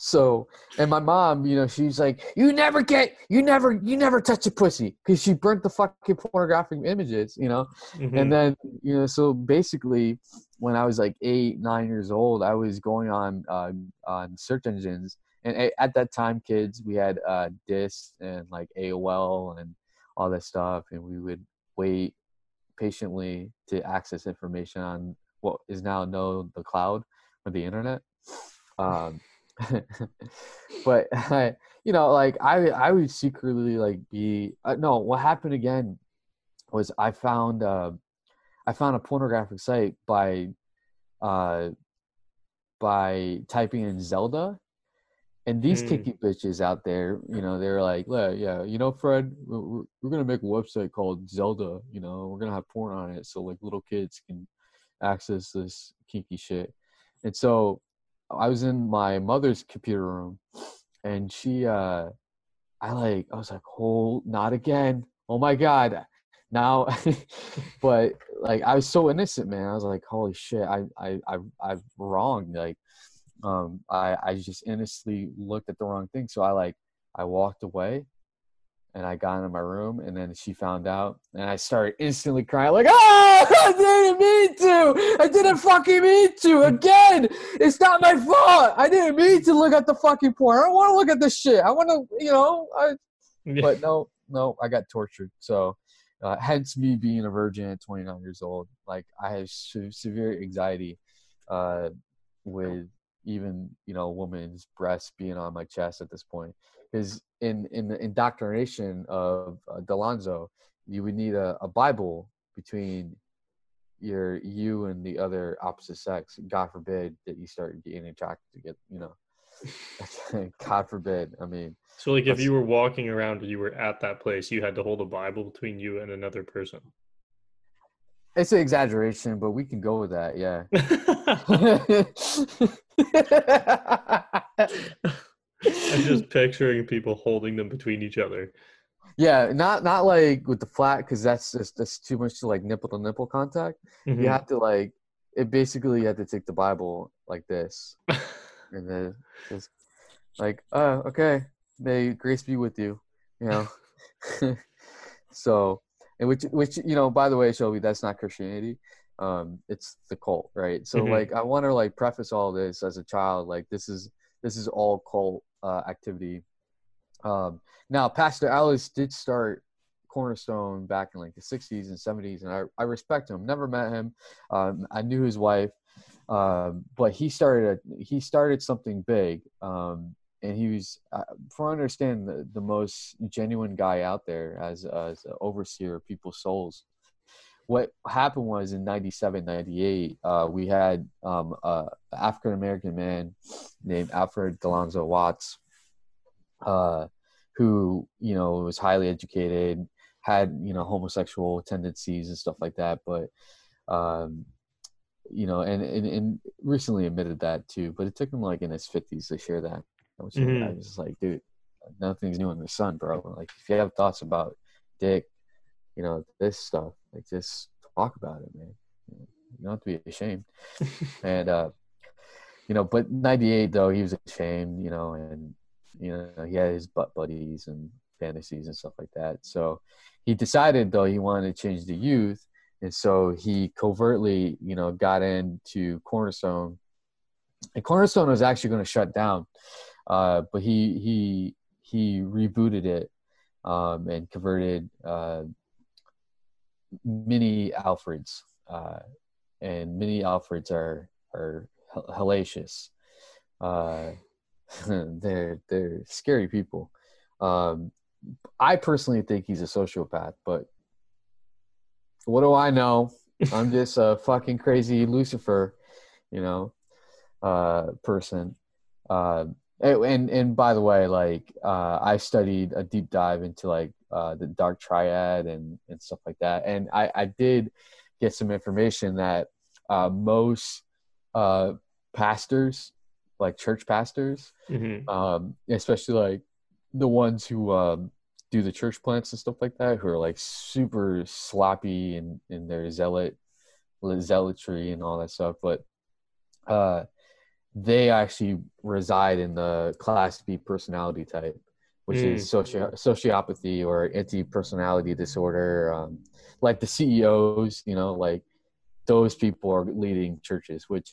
S3: so, and my mom, you know, she's like, "You never get, you never, you never touch a pussy," because she burnt the fucking pornographic images, you know.
S2: Mhm.
S3: And then, you know, so basically, when I was like eight, nine years old, I was going on uh, on search engines, and at that time, kids, we had uh, Dis and like AOL and all that stuff, and we would wait patiently to access information on what is now known the cloud or the internet. Um, but I, you know, like I, I would secretly like be uh, no. What happened again was I found uh, I found a pornographic site by uh, by typing in Zelda. And these
S2: Mm.
S3: kicky bitches out there, you know, they're like, yeah, yeah, you know, Fred, we're, we're- we're gonna make a website called Zelda. You know, we're gonna have porn on it, so like little kids can access this kinky shit. And so, I was in my mother's computer room, and she, uh, I like, I was like, oh, not again! Oh my god! Now, but like, I was so innocent, man. I was like, holy shit! I, I, I, I've wronged. Like, um, I, I just innocently looked at the wrong thing. So I like, I walked away, and I got into my room, and then she found out, and I started instantly crying, like, ah, I didn't mean to, I didn't fucking mean to. Again, it's not my fault. I didn't mean to look at the fucking porn. I don't want to look at this shit. I want to, you know, I, but no, no, I got tortured. So, uh, hence me being a virgin at 29 years old. Like I have se- severe anxiety uh, with even you know a woman's breasts being on my chest at this point. Because in in the indoctrination of uh, Delonzo, you would need a, a Bible between your you and the other opposite sex. God forbid that you start getting attracted to get you know. God forbid. I mean,
S2: So, like, if you were walking around and you were at that place, you had to hold a Bible between you and another person.
S3: it's an exaggeration, but we can go with that. Yeah.
S2: I'm just picturing people holding them between each other.
S3: yeah, not not like with the flat because that's just that's too much to like nipple to nipple contact.
S2: Mhm.
S3: You have to like it. Basically, you have to take the Bible like this, and then just like, oh, okay, may grace be with you, you know. so, and which which you know, by the way, Shelby, that's not Christianity. Um, it's the cult, right? So,
S2: Mhm.
S3: like, I want to like preface all this as a child, like this is this is all cult uh, activity. Um, now, Pastor Alice did start Cornerstone back in like the 60s and 70s, and I, I respect him. Never met him. Um, I knew his wife, um, but he started a, he started something big, um, and he was, uh, what I understand, the, the most genuine guy out there as as an overseer of people's souls. What happened was in 97, 98, uh, we had um, a African American man named Alfred Delonzo Watts, uh, who you know was highly educated, had you know homosexual tendencies and stuff like that, but um, you know, and, and and recently admitted that too. But it took him like in his fifties to share that. Which I was just like, dude, nothing's new in the sun, bro. Like if you have thoughts about dick, you know, this stuff, like just talk about it, man. You don't have to be ashamed. and uh, you know, but '98 though he was ashamed, you know, and you know he had his butt buddies and fantasies and stuff like that. So he decided though he wanted to change the youth, and so he covertly, you know, got into Cornerstone. And Cornerstone was actually going to shut down, uh, but he he he rebooted it um, and converted uh, mini Alfreds, uh, and mini Alfreds are are hellacious. Uh, they're they're scary people. Um, I personally think he's a sociopath, but what do I know? I'm just a fucking crazy Lucifer, you know, uh, person. Uh, and and- and by the way, like uh, I studied a deep dive into like uh, the dark triad and and stuff like that, and I I did get some information that uh, most uh, pastors, like church pastors,
S2: Mhm.
S3: um, especially like the ones who um, do the church plants and stuff like that, who are like super sloppy in in their zealot zealotry and all that stuff, but uh, they actually reside in the class B personality type, which is socio- sociopathy or anti-personality disorder. Um, like the CEOs, you know, like those people are leading churches, which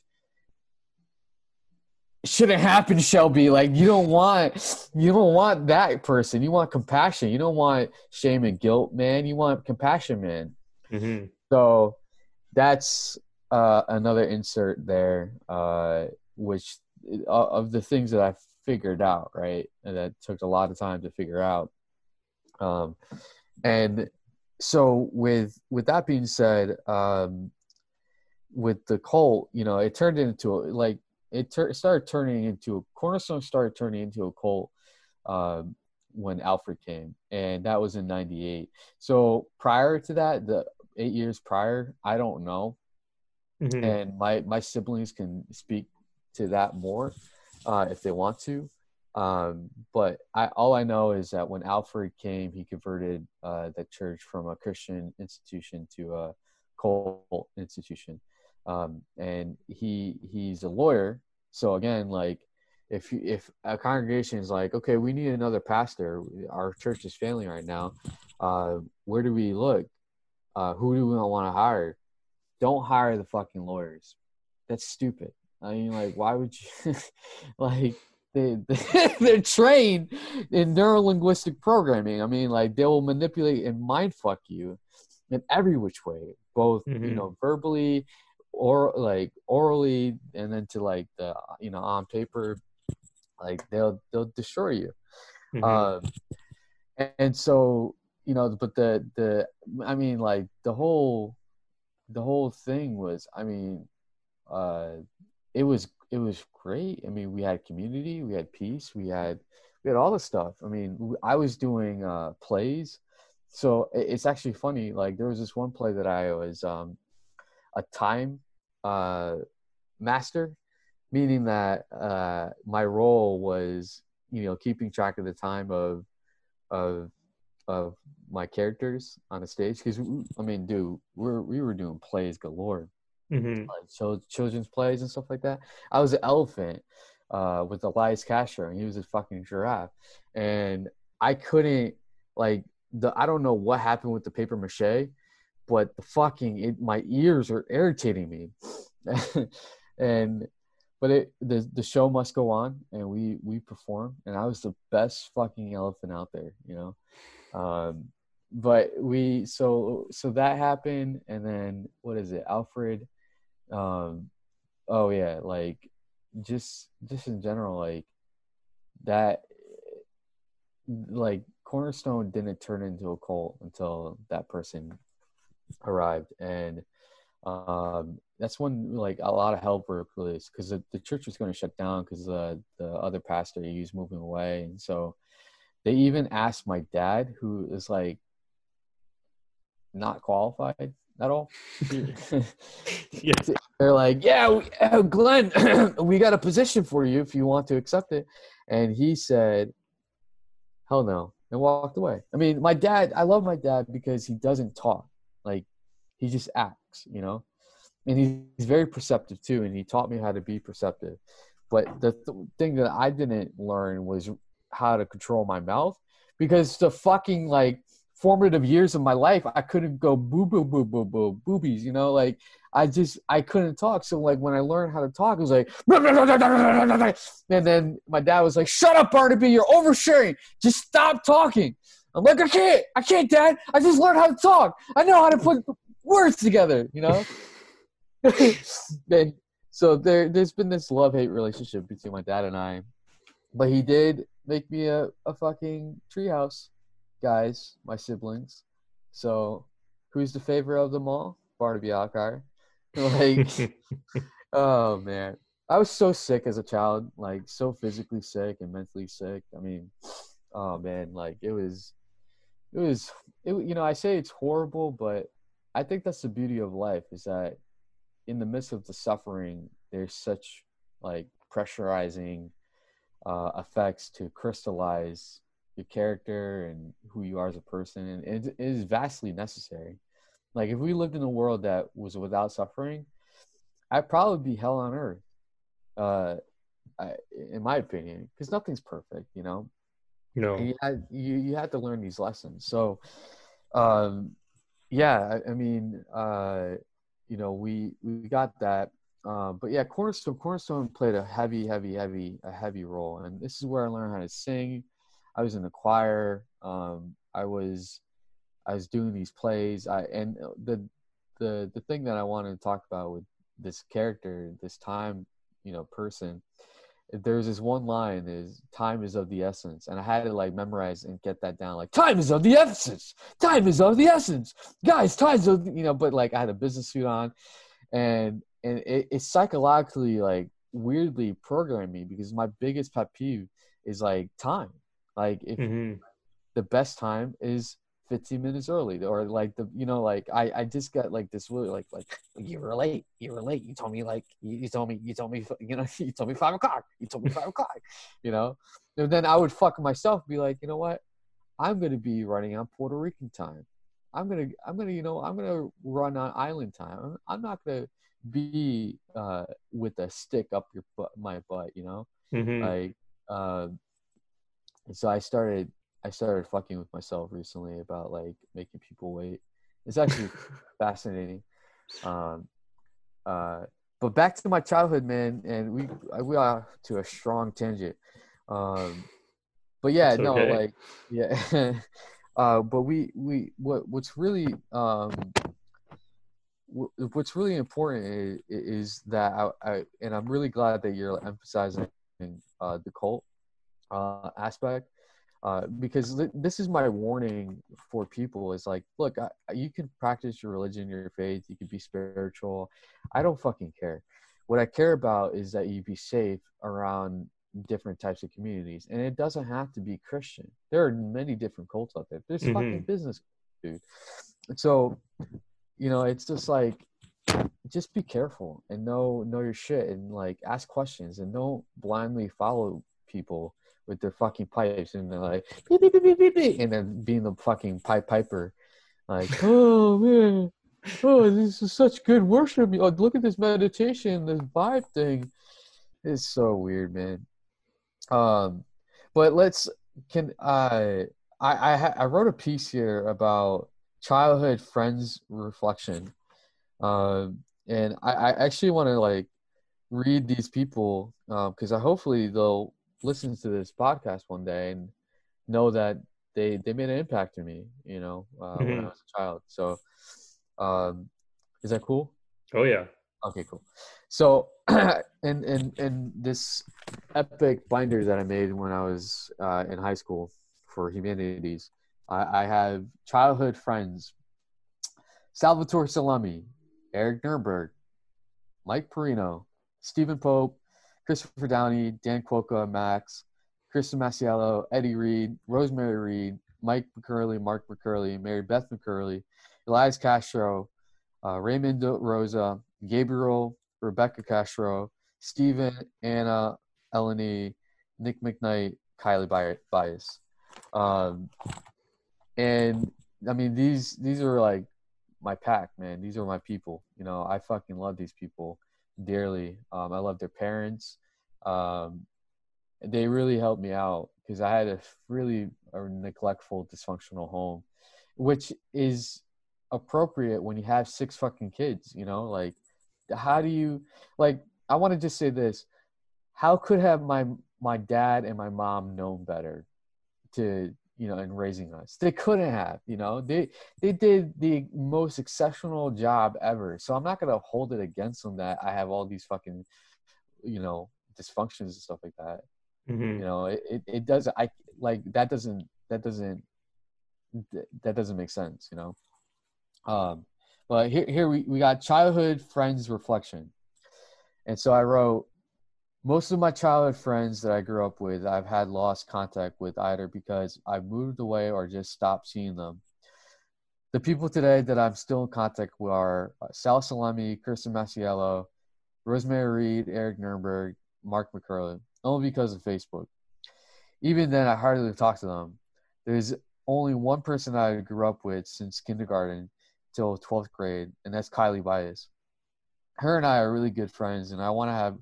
S3: shouldn't happen, Shelby. Like you don't want you don't want that person. You want compassion. You don't want shame and guilt, man. You want compassion, man.
S2: Mhm.
S3: So that's uh, another insert there, uh, which uh, of the things that I figured out, right, and that took a lot of time to figure out. Um, and so with with that being said, um, with the cult, you know, it turned into a, like it tur- started turning into a cornerstone started turning into a cult um, when Alfred came, and that was in '98. So prior to that, the eight years prior, I don't know,
S2: Mhm.
S3: and my my siblings can speak to that more uh, if they want to. Um, but I all I know is that when Alfred came, he converted uh, the church from a Christian institution to a cult institution, um, and he he's a lawyer. So again, like if if a congregation is like, okay, we need another pastor, our church is failing right now. Uh, where do we look? Uh, who do we want to hire? Don't hire the fucking lawyers. That's stupid. I mean, like, why would you? like, they, they're trained in neuro linguistic programming. I mean, like, they will manipulate and mind fuck you in every which way, both you
S2: Mhm.
S3: know, verbally or like orally, and then to like the you know on paper. Like they'll they'll destroy you.
S2: Mhm.
S3: Um, and, and so you know, but the the I mean, like the whole the whole thing was, I mean, uh, it was it was great. I mean, we had community, we had peace, we had we had all the stuff. I mean, I was doing uh, plays, so it's actually funny. Like there was this one play that I was um, a time uh, master, meaning that uh, my role was you know keeping track of the time of of of my characters on the stage because I mean, dude, we're we were doing plays galore,
S2: hmm
S3: like so children's plays and stuff like that. I was an elephant uh, with Elias Casher, and he was a fucking giraffe, and I couldn't like the I don't know what happened with the paper mache, but the fucking it, my ears are irritating me, and but it the the show must go on, and we we perform, and I was the best fucking elephant out there, you know. Um, but we so so that happened, and then what is it, Alfred? Um, oh yeah, like just just in general, like that, like Cornerstone didn't turn into a cult until that person arrived, and um, that's when like a lot of help were released because the, the church was going to shut down because uh, the other pastor he was moving away, and so they even asked my dad, who is like not qualified at all.
S2: Yeah.
S3: They're like, "Yeah, we, uh, Glenn, we got a position for you if you want to accept it," and he said, "Hell no," and walked away. I mean, my dad, I love my dad because he doesn't talk, like he just acts, you know, and he's very perceptive too, and he taught me how to be perceptive. But the th- thing that I didn't learn was how to control my mouth because the fucking like formative years of my life i couldn't go boo boo boo boo boo boobies you know like i just i couldn't talk. So like when i learned how to talk it was like and then my dad was like shut up barnaby you're oversharing. Just stop talking. I'm like i can't i can't dad. I just learned how to talk. I know how to put words together you know? And so there there's been this love hate relationship between my dad and i but he did make me a, a fucking treehouse guys, my siblings. So who's the favorite of them all? Barnaby Alkire. Like oh man. I was so sick as a child, like so physically sick and mentally sick. I mean, oh man, like it was it was it, you know, I say it's horrible, but I think that's the beauty of life is that in the midst of the suffering, there's such like pressurizing uh, effects to crystallize your character and who you are as a person and it, is vastly necessary. Like if we lived in a world that was without suffering i'd probably be hell on earth uh I, in my opinion because nothing's perfect you know?
S2: No.
S3: and you had you, you had to learn these lessons. So um yeah i, I mean uh you know we we got that. Uh, but yeah cornerstone cornerstone played a heavy heavy heavy a heavy role. And this is where i learned how to sing I was in the choir. Um, I was I was doing these plays. I and the the the thing that I wanted to talk about with this character, this time, you know, person. There's this one line is time is of the essence, and I had to like memorize and get that down. Like time is of the essence. Time is of the essence, guys. Time's of you know. But like I had a business suit on, and and it, it psychologically like weirdly programmed me because my biggest pet peeve is like time like if
S2: hmm
S3: the best time is 15 minutes early or like the you know like I I just got like this really like like you were late you were late. You told me like you, you told me you told me you know you told me five o'clock you told me five o'clock you know? And then I would fuck myself be like you know what? I'm gonna be running on Puerto Rican time. I'm gonna I'm gonna you know I'm gonna run on island time. I'm, I'm not gonna be uh with a stick up your butt my butt you know?
S2: Hmm
S3: like um and so i started i started fucking with myself recently about like making people wait. It's actually fascinating. Um uh but back to my childhood man and we we are to a strong tangent. Um but yeah
S2: It's
S3: no like yeah. Uh but we we what what's really um wh- what's really important is, is that I, I and i'm really glad that you're emphasizing uh the cult uh aspect uh, because th- this is my warning for people is like look I, you can practice your religion your faith you can be spiritual i don't fucking care what I care about is that you be safe around different types of communities, and it doesn't have to be Christian. There are many different cults out there. There's fucking
S2: Mhm.
S3: business, dude. So, you know, it's just like just be careful and know know your shit and like ask questions and don't blindly follow people with their fucking pipes and they're like beep, beep, beep, beep, beep, beep, and then being the fucking pipe piper. Like oh man. Oh this is such good worship. Oh, look at this meditation this vibe thing. It's so weird man. Um but let's can i i i, ha- I wrote a piece here about childhood friends reflection. Um and i i actually want to like read these people because I hopefully they'll listen to this podcast one day and know that they they made an impact on me you know uh, when i
S2: Mhm.
S3: was a child so um is that cool
S2: Oh yeah.
S3: Okay, cool. So, in in in this epic binder that I made when I was uh, in high school for humanities, I, I have childhood friends: Salvatore Salami, Eric Nurnberg, Mike Perino, Stephen Pope, Christopher Downey, Dan Quoka, Max, Kristen Masiello, Eddie Reed, Rosemary Reed, Mike McCurley, Mark McCurley, Mary Beth McCurley, Elias Castro, uh, Raymond Rosa, Gabriel, Rebecca Castro, Stephen, Anna, Eleni, Nick McKnight, Kylie Bi- Bias. Um, and I mean these these are like my pack, man. These are my people. You know, I fucking love these people dearly. Um, I love their parents. Um, they really helped me out because I had a really a neglectful, dysfunctional home, which is appropriate when you have six fucking kids. You know, like how do you like? I want to just say this: How could have my my dad and my mom known better to you know in raising us? They couldn't have. You know, they they did the most exceptional job ever. So I'm not gonna hold it against them that I have all these fucking you know dysfunctions and stuff like that
S2: Mhm.
S3: you know it, it, it does i like that doesn't that doesn't that doesn't make sense you know um but here here we, we got childhood friends reflection and so i wrote most of my childhood friends that i grew up with i've had lost contact with either because i moved away or just stopped seeing them. The people today that i'm still in contact with are uh, sal salami kirsten masiello rosemary reed eric nurnberg mark mccurley only because of facebook. Even then i hardly talk to them. There's only one person i grew up with since kindergarten till 12th grade and that's kylie bias. Her and i are really good friends and i want to have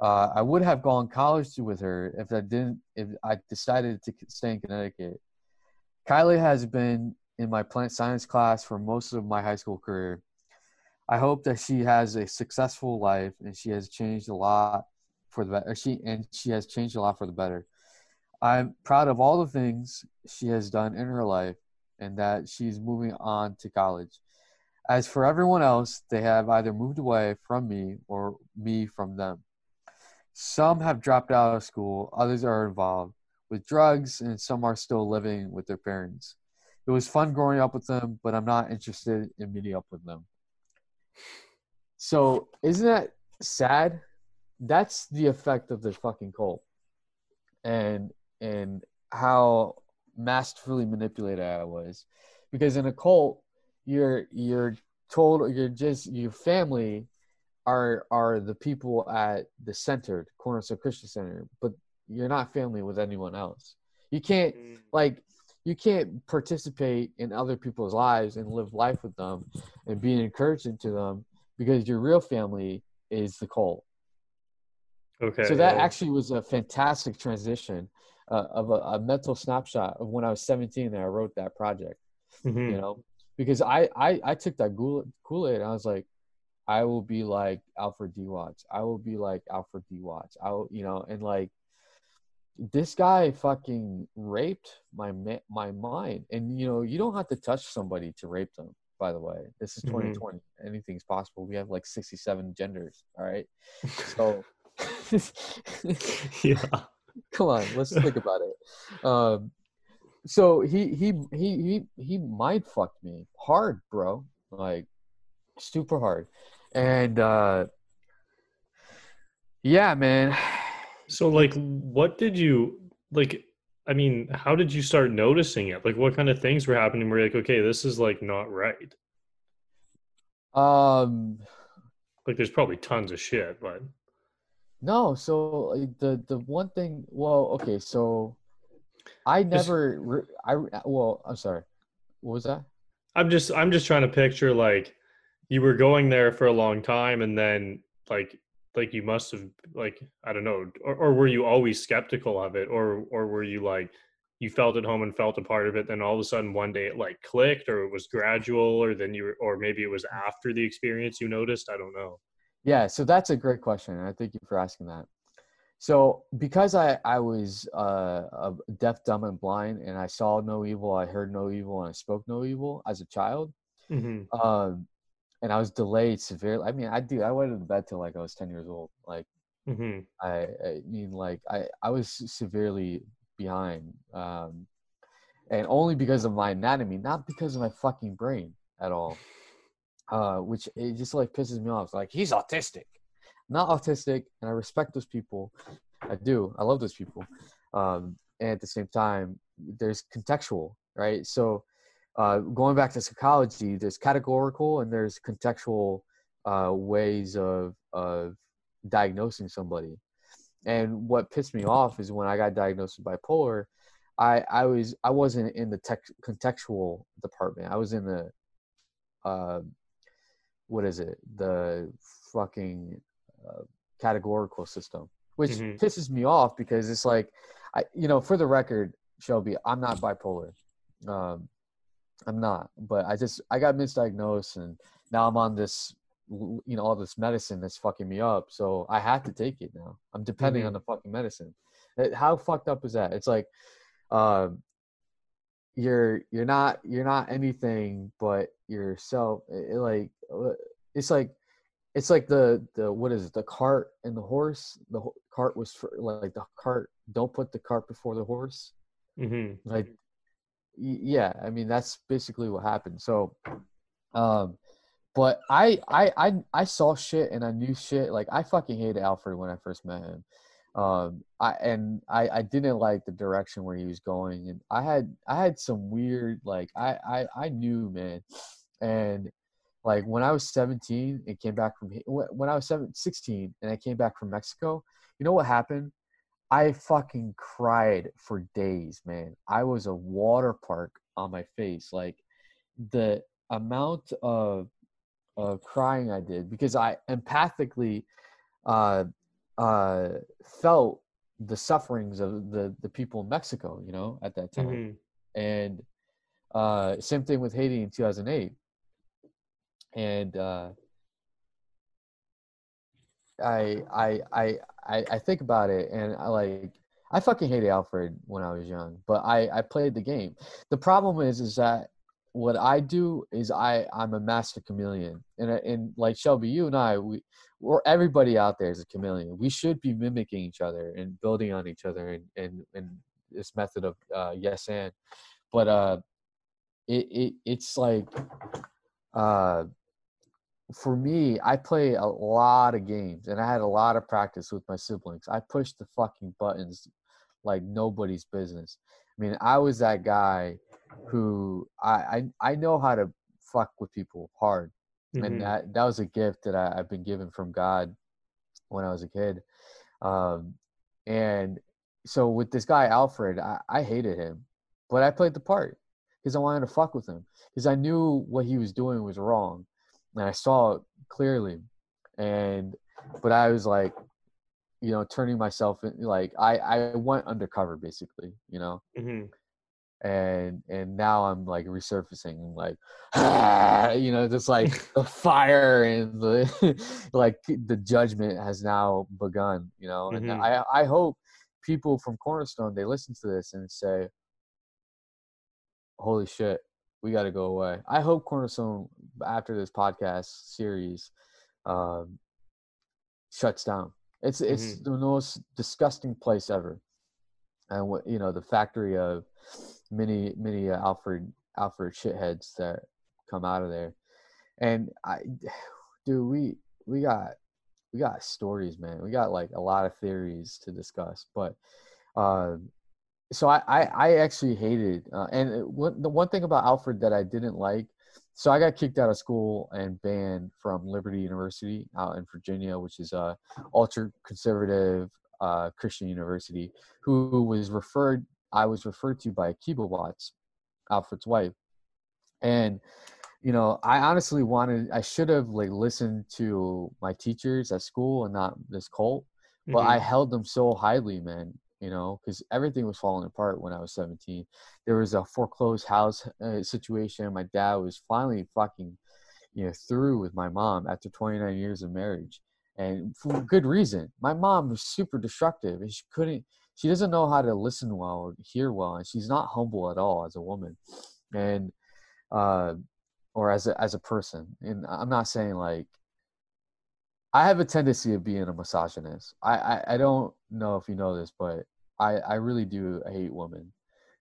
S3: uh, i would have gone college with her if i didn't if i decided to stay in connecticut. Kylie has been in my plant science class for most of my high school career. I hope that she has a successful life and she has changed a lot for the better she and she has changed a lot for the better. I'm proud of all the things she has done in her life and that she's moving on to college. As for everyone else they have either moved away from me or me from them some have dropped out of school others are involved with drugs and some are still living with their parents. It was fun growing up with them but i'm not interested in meeting up with them. So isn't that sad? That's the effect of the fucking cult and and how masterfully manipulated i was. Because in a cult you're you're told you're just your family are are the people at the center cornerstone christian center but you're not family with anyone else you can't like you can't participate in other people's lives and live life with them and be encouraging to them because your real family is the cult
S2: Okay.
S3: so that
S2: yeah.
S3: actually was a fantastic transition uh, of a, a mental snapshot of when I was 17 and I wrote that project.
S2: Mhm.
S3: You know, because I I, I took that Kool Aid and I was like, I will be like Alfred D. Watts. I will be like Alfred D. Watts. I will, you know, and like this guy fucking raped my my mind. And you know, you don't have to touch somebody to rape them. By the way, this is
S2: Mhm.
S3: 2020. Anything's possible. We have like 67 genders. All right, so.
S2: yeah.
S3: come on let's think about it um so he he he he he mind fucked me hard bro like super hard and uh Yeah, man.
S2: So like what did you like I mean, how did you start noticing it? Like what kind of things were happening where you're like, okay, this is like not right?
S3: Um,
S2: Like there's probably tons of shit, but
S3: no. So like, the the one thing. Well, okay. So I never. I well. I'm sorry. What was that?
S2: I'm just I'm just trying to picture like you were going there for a long time and then like like you must have like I don't know or, or were you always skeptical of it? Or or were you like you felt at home and felt a part of it then all of a sudden one day it like clicked or it was gradual or then you were or maybe it was after the experience you noticed? I don't know.
S3: Yeah, so that's a great question, and I thank you for asking that. So, because I I was uh, a deaf, dumb, and blind, and I saw no evil, I heard no evil, and I spoke no evil as a child,
S2: hmm
S3: um, and I was delayed severely. I mean, I do. I went to bed till like I was ten years old. Like
S2: hmm
S3: I, I mean, like I I was severely behind, um, and only because of my anatomy, not because of my fucking brain at all. Uh, which it just like pisses me off. Like he's autistic, not autistic, and I respect those people. I do. I love those people. Um, and at the same time, there's contextual, right? So, uh, going back to psychology, there's categorical and there's contextual uh, ways of of diagnosing somebody. And what pissed me off is when I got diagnosed with bipolar, I I was I wasn't in the tech, contextual department. I was in the uh, what is it? The fucking uh, categorical system, which
S2: Mhm.
S3: pisses me off because it's like, I you know, for the record, Shelby, I'm not bipolar. Um, I'm not, but I just I got misdiagnosed and now I'm on this you know all this medicine that's fucking me up so i have to take it now. I'm depending on the fucking medicine. Uh, how fucked up is that? It's like um you're you're not you're not anything but yourself. It- it like uh, it's like it's like the the what is it? The cart and the horse? The ho- cart was for like the cart don't put the cart before the horse.
S2: Hmm
S3: like yeah i mean that's basically what happened. So um but I, I i i saw shit and i knew shit. Like i fucking hated alfred when i first met him. Um i and i i didn't like the direction where he was going. And i had i had some weird like i i, I knew man. And like when i was 17 and came back from when i was 7, 16 and i came back from mexico you know what happened I fucking cried for days, man. I was a water park on my face. Like the amount of of crying I did because I empathically uh uh felt the sufferings of the the people in Mexico, you know, at that time.
S2: hmm
S3: And uh same thing with Haiti in 2008. And uh I I I I I think about it and I like I fucking hated Alfred when I was young, but I I played the game. The problem is is that what I do is I I'm a master chameleon, and and like Shelby, you and I we or everybody out there is a chameleon. We should be mimicking each other and building on each other and and and this method of uh, yes and, but uh, it it it's like uh for me, I play a lot of games and I had a lot of practice with my siblings. I pushed the fucking buttons like nobody's business. I mean, I was that guy who I I, I know how to fuck with people hard.
S2: hmm
S3: And that that was a gift that I, I've been given from God when I was a kid. Um and so with this guy Alfred, I, I hated him. But I played the part because I wanted to fuck with him. Because I knew what he was doing was wrong and I saw it clearly. And but I was like, you know, turning myself in, like I I went undercover basically, you know,
S2: hmm
S3: and and now I'm like resurfacing, like you know, just like the fire and the like the judgment has now begun, you know, and
S2: Mhm.
S3: I I hope people from Cornerstone they listen to this and say, holy shit, we got to go away. I hope Cornerstone after this podcast series um, shuts down. It's it's
S2: Mhm.
S3: the most disgusting place ever, and what you know the factory of many many uh, Alfred Alfred shitheads that come out of there, and I, dude, we we got we got stories, man. We got like a lot of theories to discuss. But uh, so I, I, I actually hated, uh, and it, what, the one thing about Alfred that I didn't like. So I got kicked out of school and banned from Liberty University out in Virginia, which is a ultra conservative uh, Christian university. Who was referred, I was referred to by Akiba Watts, Alfred's wife, and you know i honestly wanted i should have like listened to my teachers at school and not this cult but
S2: Mhm.
S3: i held them so highly man you know because everything was falling apart when i was 17 there was a foreclosed house uh, situation my dad was finally fucking you know through with my mom after 29 years of marriage and for good reason. My mom was super destructive and she couldn't she doesn't know how to listen well or hear well and she's not humble at all as a woman and uh or as a as a person. And i'm not saying like i have a tendency of being a misogynist i i, I don't know if you know this but i i really do hate women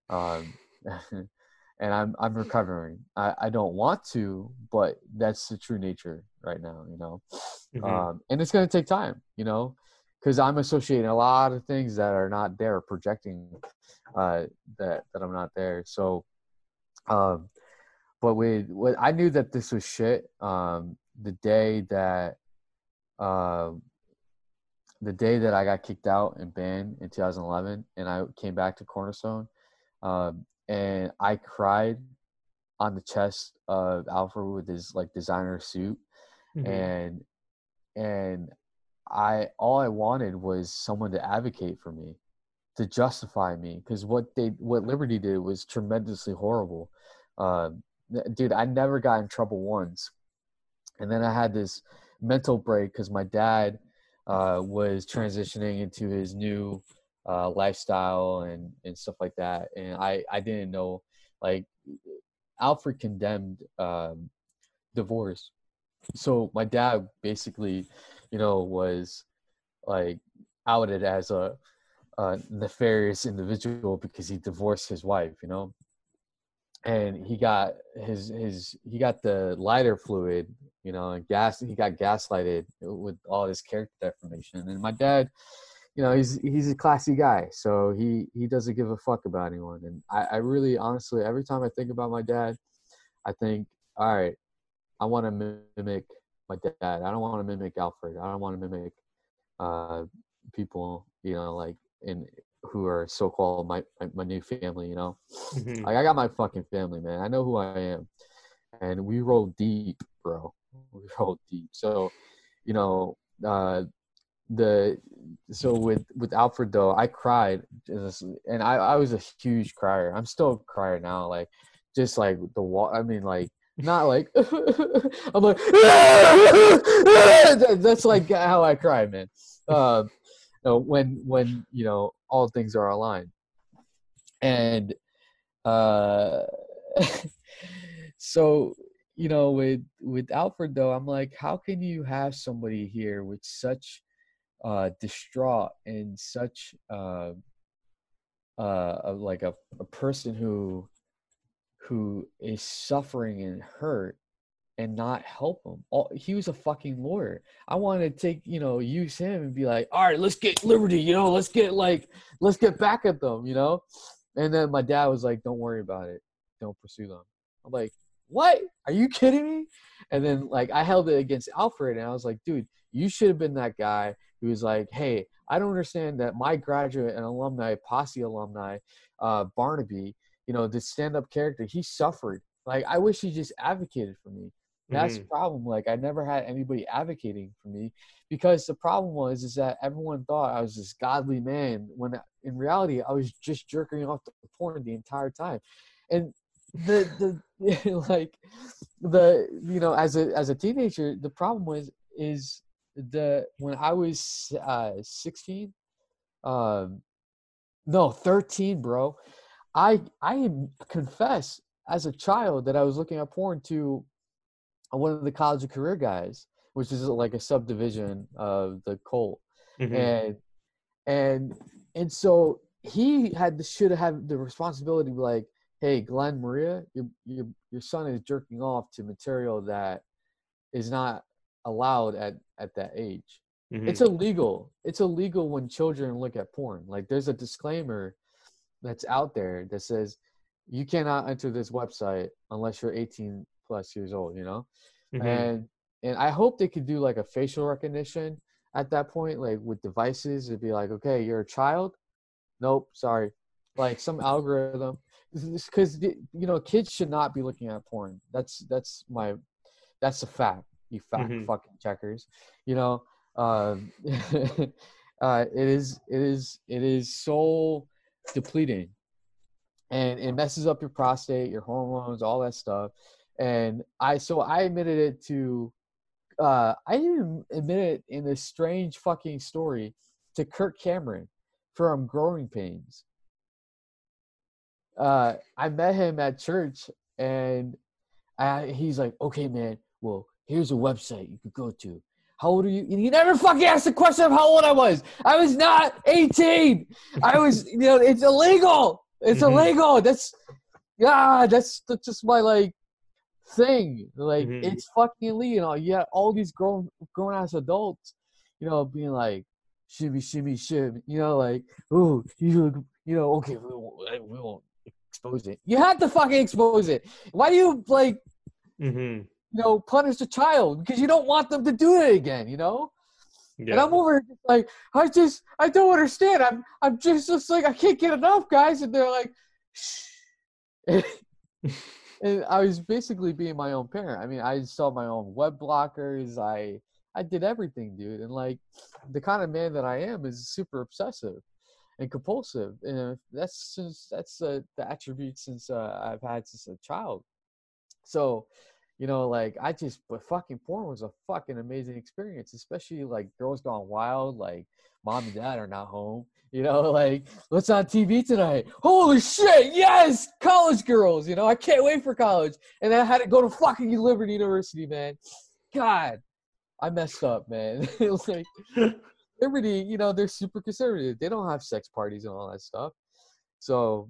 S3: um and i'm i'm recovering i i don't want to but that's the true nature right now you know
S2: Mhm.
S3: um and it's going to take time you know because i'm associating a lot of things that are not there projecting uh that that i'm not there so um but with what I knew that this was shit. Um, the day that, um, the day that I got kicked out and banned in 2011, and I came back to Cornerstone, um, and I cried on the chest of Alfred with his like designer suit,
S2: Mhm.
S3: and and I all I wanted was someone to advocate for me, to justify me, because what they what Liberty did was tremendously horrible. Um, dude, I never got in trouble once, and then I had this mental break because my dad uh, was transitioning into his new uh, lifestyle and and stuff like that, and I I didn't know like Alfred condemned um, divorce, so my dad basically, you know, was like outed as a, a nefarious individual because he divorced his wife, you know, and he got his his he got the lighter fluid, you know, and gas. He got gaslighted with all this character defamation, and my dad. You know he's he's a classy guy, so he he doesn't give a fuck about anyone. And I, I really honestly every time I think about my dad, I think, all right, I want to mimic my dad. I don't want to mimic Alfred. I don't want to mimic uh, people, you know, like in who are so-called my, my my new family. You know,
S2: Mhm.
S3: like I got my fucking family, man. I know who I am, and we roll deep, bro. We roll deep. So, you know, uh, the so with with Alfred though, I cried, and I I was a huge crier. I'm still a crier now, like just like the wall. I mean, like not like I'm like that's like how I cry, man. Um, you know, when when you know all things are aligned, and uh, so you know with with Alfred though, I'm like, how can you have somebody here with such uh distraught and such uh uh a- like a, a person who who is suffering and hurt and not help him. All, he was a fucking lawyer. I wanted to take, you know, use him and be like, all right, let's get liberty, you know, let's get like, let's get back at them, you know? And then my dad was like, don't worry about it. Don't pursue them. I'm like, what? Are you kidding me? And then like I held it against Alfred and I was like, dude, you should have been that guy who was like, hey, I don't understand that my graduate and alumni, posse alumni, uh, Barnaby, you know, this stand-up character, he suffered. Like I wish he just advocated for me. That's the problem. Like I never had anybody advocating for me because the problem was is that everyone thought I was this godly man when in reality I was just jerking off the porn the entire time. And the the like the you know as a as a teenager the problem was is the when I was uh 16 um no 13 bro I I confess as a child that I was looking at porn to one of the college of career guys, which is like a subdivision of the cult,
S2: Mhm.
S3: and and and so he had the should have the responsibility to be like, hey, Glenn Maria, your your your son is jerking off to material that is not allowed at at that age. it's
S2: Mhm.
S3: illegal. It's illegal when children look at porn. Like there's a disclaimer that's out there that says you cannot enter this website unless you're 18 plus years old, you know?
S2: Mhm.
S3: And and I hope they could do like a facial recognition at that point, like with devices. It'd be like, okay, you're a child. Nope, sorry. Like some algorithm, because you know kids should not be looking at porn. That's that's my that's a fact. You fact
S2: Mhm.
S3: fucking checkers. You know, um, uh, it is it is it is so depleting, and it messes up your prostate, your hormones, all that stuff. And I so I admitted it to uh, I even admitted it in this strange fucking story to Kirk Cameron from Growing Pains. Uh, I met him at church, and I, he's like, "Okay, man. Well, here's a website you could go to. How old are you?" And he never fucking asked the question of how old I was. I was not 18. I was, you know, it's illegal. It's
S2: Mhm.
S3: illegal. That's, yeah, that's, that's just my like thing. Like
S2: Mhm.
S3: it's fucking illegal. You know, you got all these grown grown ass adults, you know, being like shimmy shimmy shim. You know, like oh you look, you know okay we won't, we won't expose it. You have to fucking expose it. Why do you like
S2: mm-hmm.
S3: you know punish the child because you don't want them to do it again? You know.
S2: Yeah.
S3: And I'm over like I just I don't understand. I'm I'm just just like I can't get enough guys, and they're like, shh. and I was basically being my own parent. I mean, I installed my own web blockers. I I did everything, dude. And like the kind of man that I am is super obsessive and compulsive, and that's that's uh, the attribute since uh, I've had since a child. So, you know, like I just, but fucking porn was a fucking amazing experience, especially like Girls Gone Wild, like mom and dad are not home. You know, like what's on TV tonight? Holy shit! Yes, college girls. You know, I can't wait for college. And then I had to go to fucking Liberty University, man. God, I messed up, man. like Liberty. You know, they're super conservative. They don't have sex parties and all that stuff. So,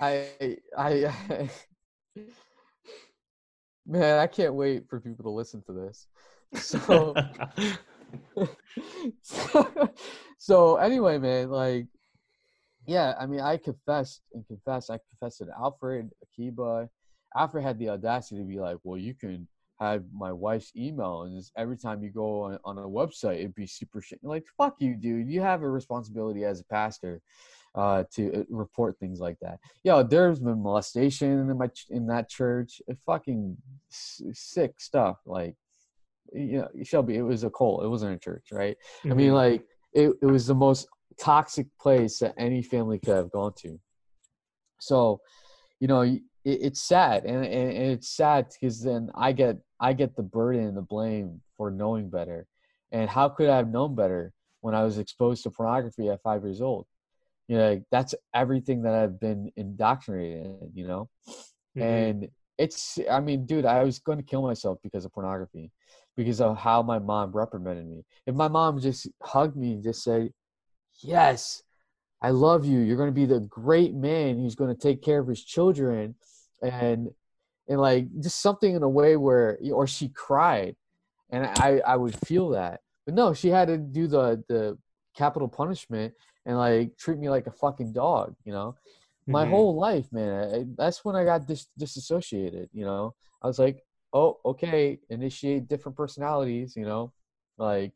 S3: I, I, man, I can't wait for people to listen to this. So. so anyway, man, like, yeah, I mean, I confessed and confessed. I confessed to Alfred Akiba. Alfred had the audacity to be like, "Well, you can have my wife's email, and just every time you go on, on a website, it'd be super shit." Like, fuck you, dude. You have a responsibility as a pastor uh, to uh, report things like that. Yo, there's been molestation in my ch- in that church. It fucking s- sick stuff. Like, you know, Shelby, it was a cult. It wasn't a church, right? I mean,
S2: Mhm.
S3: like it, it was the most toxic place that any family could have gone to. So, you know, it, it's sad, and, and, and it's sad because then I get I get the burden and the blame for knowing better. And how could I have known better when I was exposed to pornography at five years old? You know, like, that's everything that I've been indoctrinated in. You know,
S2: Mhm.
S3: and it's i mean dude i was going to kill myself because of pornography because of how my mom reprimanded me if my mom just hugged me and just said yes i love you you're going to be the great man who's going to take care of his children and and like just something in a way where or she cried and i i would feel that but no she had to do the the capital punishment and like treat me like a fucking dog you know my
S2: Mhm.
S3: whole life, man. I, that's when I got dis- disassociated. You know, I was like, oh, okay, initiate different personalities. You know, like,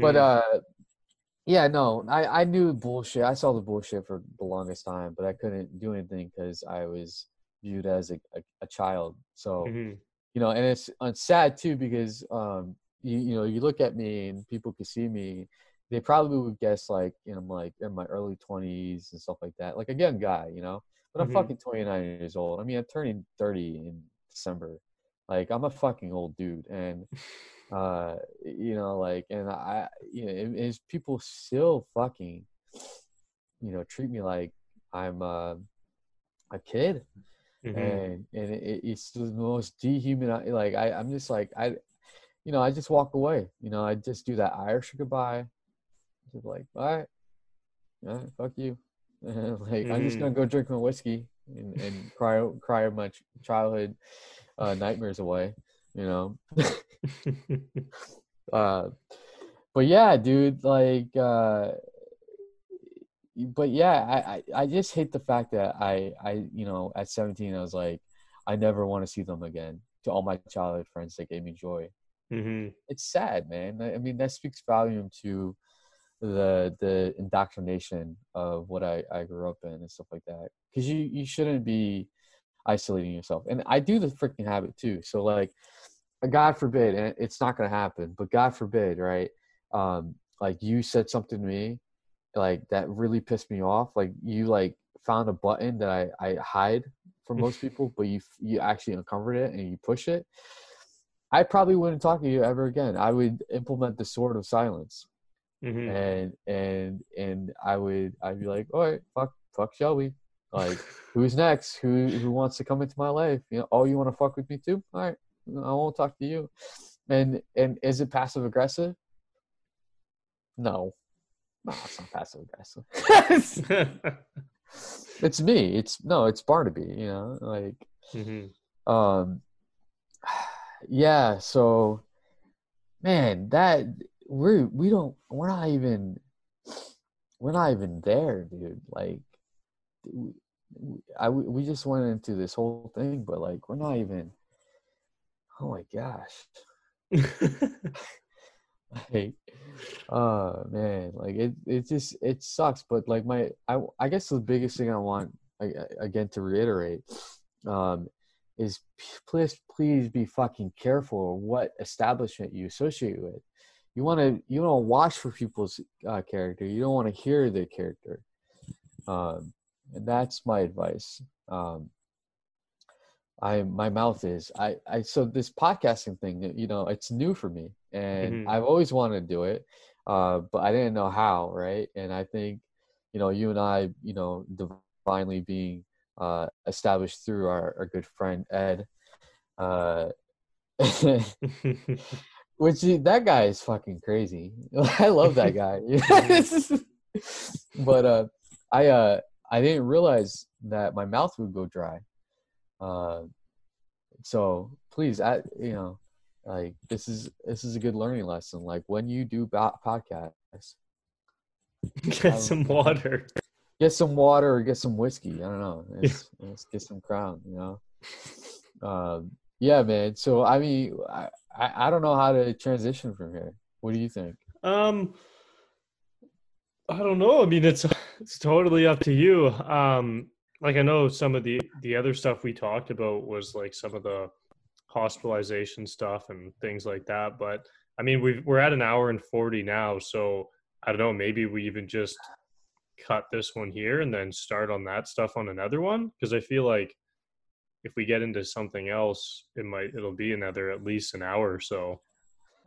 S3: but
S2: Mhm.
S3: uh, yeah, no, I I knew bullshit. I saw the bullshit for the longest time, but I couldn't do anything because I was viewed as a, a, a child. So
S2: Mhm.
S3: you know, and it's, it's sad too because um, you you know, you look at me and people can see me. They probably would guess like you know, I'm like in my early twenties and stuff like that, like a young guy, you know. But I'm
S2: Mhm.
S3: fucking 29 years old. I mean, I'm turning 30 in December. Like I'm a fucking old dude, and uh, you know, like, and I, you know, it, people still fucking, you know, treat me like I'm uh, a kid
S2: Mhm.
S3: and and it, it's the most dehumanizing. Like I, I'm just like I, you know, I just walk away. You know, I just do that Irish goodbye, just like bye, yeah, fuck you. like I'm just gonna go drink my whiskey and, and cry cry my ch- childhood uh, nightmares away. You know, uh, but yeah, dude, like, uh, but yeah, I, I, I just hate the fact that I, I, you know, at 17, I was like, I never want to see them again. To all my childhood friends that gave me joy,
S2: hmm
S3: it's sad, man. I I mean, that speaks volume to the the indoctrination of what I, I grew up in and stuff like that. Because you you shouldn't be isolating yourself, and I do the freaking habit too. So like, God forbid, and it's not gonna happen, but God forbid, right? Um, like you said something to me, like that really pissed me off. Like you like found a button that I I hide from most people, but you you actually uncovered it and you push it. I probably wouldn't talk to you ever again. I would implement the sword of silence
S2: hmm
S3: and and and I would I'd be like, all right, fuck fuck Shelby. Like, who's next? Who who wants to come into my life? You know, oh, you want to fuck with me too? All right, I won't talk to you. And and is it passive aggressive? No, no, it's not passive aggressive. it's me. It's no, it's Barnaby. You know, like
S2: hmm
S3: um, yeah. So, man, that we're we don't we're not even we're not even there, dude. Like, w- w- I we we just went into this whole thing, but like we're not even. Oh my gosh! Like, oh man, like it it just it sucks. But like my I I guess the biggest thing I want again to reiterate um is please please be fucking careful what establishment you associate with. You want to you want to watch for people's uh, character. You don't want to hear their character. Um, and that's my advice. Um, I my mouth is I I so this podcasting thing you know it's new for me and
S2: Mhm.
S3: I've always wanted to do it, uh, but I didn't know how right. And I think you know you and I you know divinely being uh, established through our, our good friend Ed. Which that guy is fucking crazy. I love that guy. but uh, I uh, I didn't realize that my mouth would go dry. Uh, so please, I you know, like this is this is a good learning lesson. Like when you do podcasts,
S2: Get some water.
S3: get some water or get some whiskey. I don't know. Let's, let's get some crown. You know. Um, yeah, man. So I mean, I, I don't know how to transition from here. What do you think?
S2: Um, I don't know. I mean, it's it's totally up to you. Um, like I know some of the the other stuff we talked about was like some of the hospitalization stuff and things like that. But I mean, we we're at an hour and forty now, so I don't know. Maybe we even just cut this one here and then start on that stuff on another one because I feel like if we get into something else, it might it'll be another at least an hour or so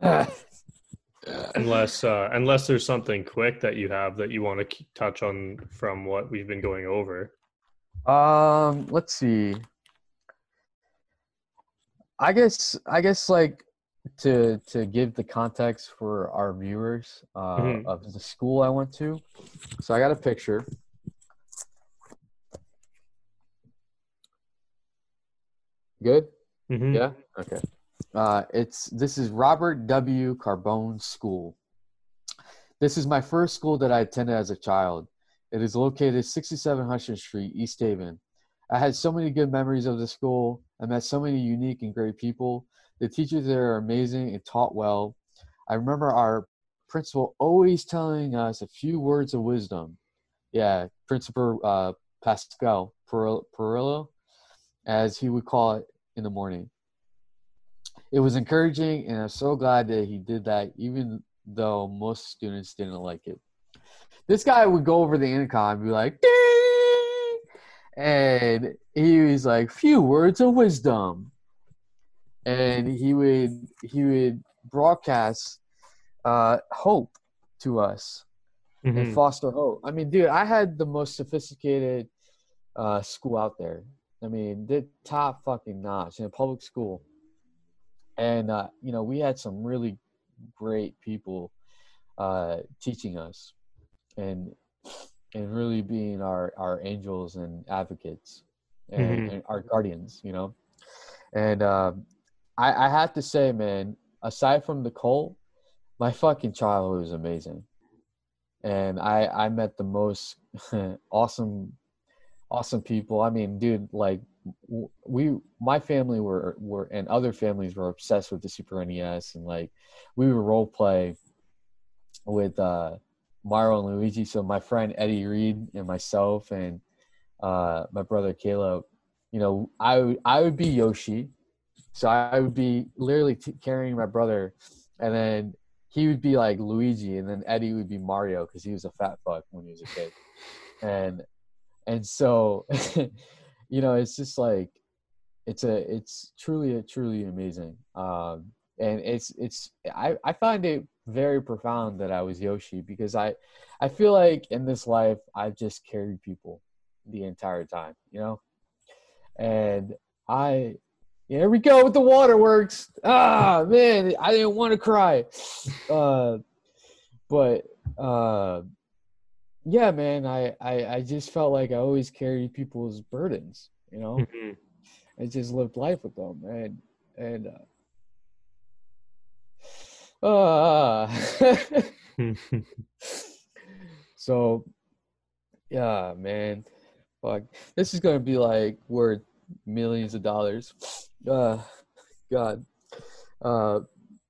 S2: unless uh, unless there's something quick that you have that you want to touch on from what we've been going over.
S3: Um, let's see. I guess I guess like to to give the context for our viewers uh,
S2: Mhm.
S3: of the school I went to. So I got a picture. Good.
S2: Mhm.
S3: Yeah. Okay. Uh, it's this is Robert W. Carbone School. This is my first school that I attended as a child. It is located 67 Hudson Street, East Haven. I had so many good memories of the school. I met so many unique and great people. The teachers there are amazing and taught well. I remember our principal always telling us a few words of wisdom. Yeah, Principal uh, Pascal Peril- Perillo, as he would call it in the morning. It was encouraging, and I'm so glad that he did that, even though most students didn't like it. This guy would go over the intercom and be like, "Ding!" and he was like, "Few words of wisdom," and he would he would broadcast uh, hope to us and
S2: Mhm.
S3: foster hope. I mean, dude, I had the most sophisticated uh, school out there. I mean, the top fucking notch in a public school, and uh, you know, we had some really great people uh, teaching us, and and really being our our angels and advocates, and,
S2: Mhm.
S3: and our guardians. You know, and um, I, I have to say, man, aside from the cult, my fucking childhood was amazing, and I I met the most awesome awesome people. I mean, dude, like we my family were were and other families were obsessed with the Super NES, and like we would role play with uh Mario and Luigi. So my friend Eddie Reed and myself and uh my brother Caleb, you know, I would I would be Yoshi, so I would be literally t- carrying my brother, and then he would be like Luigi, and then Eddie would be Mario because he was a fat fuck when he was a kid, and and so you know it's just like it's a it's truly a truly amazing um and it's it's i i find it very profound that i was yoshi because i i feel like in this life i've just carried people the entire time you know? And i here we go with the waterworks. Ah man i didn't want to cry. Uh but uh yeah man I, I i just felt like i always carried people's burdens you know?
S2: Mhm.
S3: i just lived life with them and and uh, uh so yeah man fuck. This is gonna be like worth millions of dollars. Uh god. Uh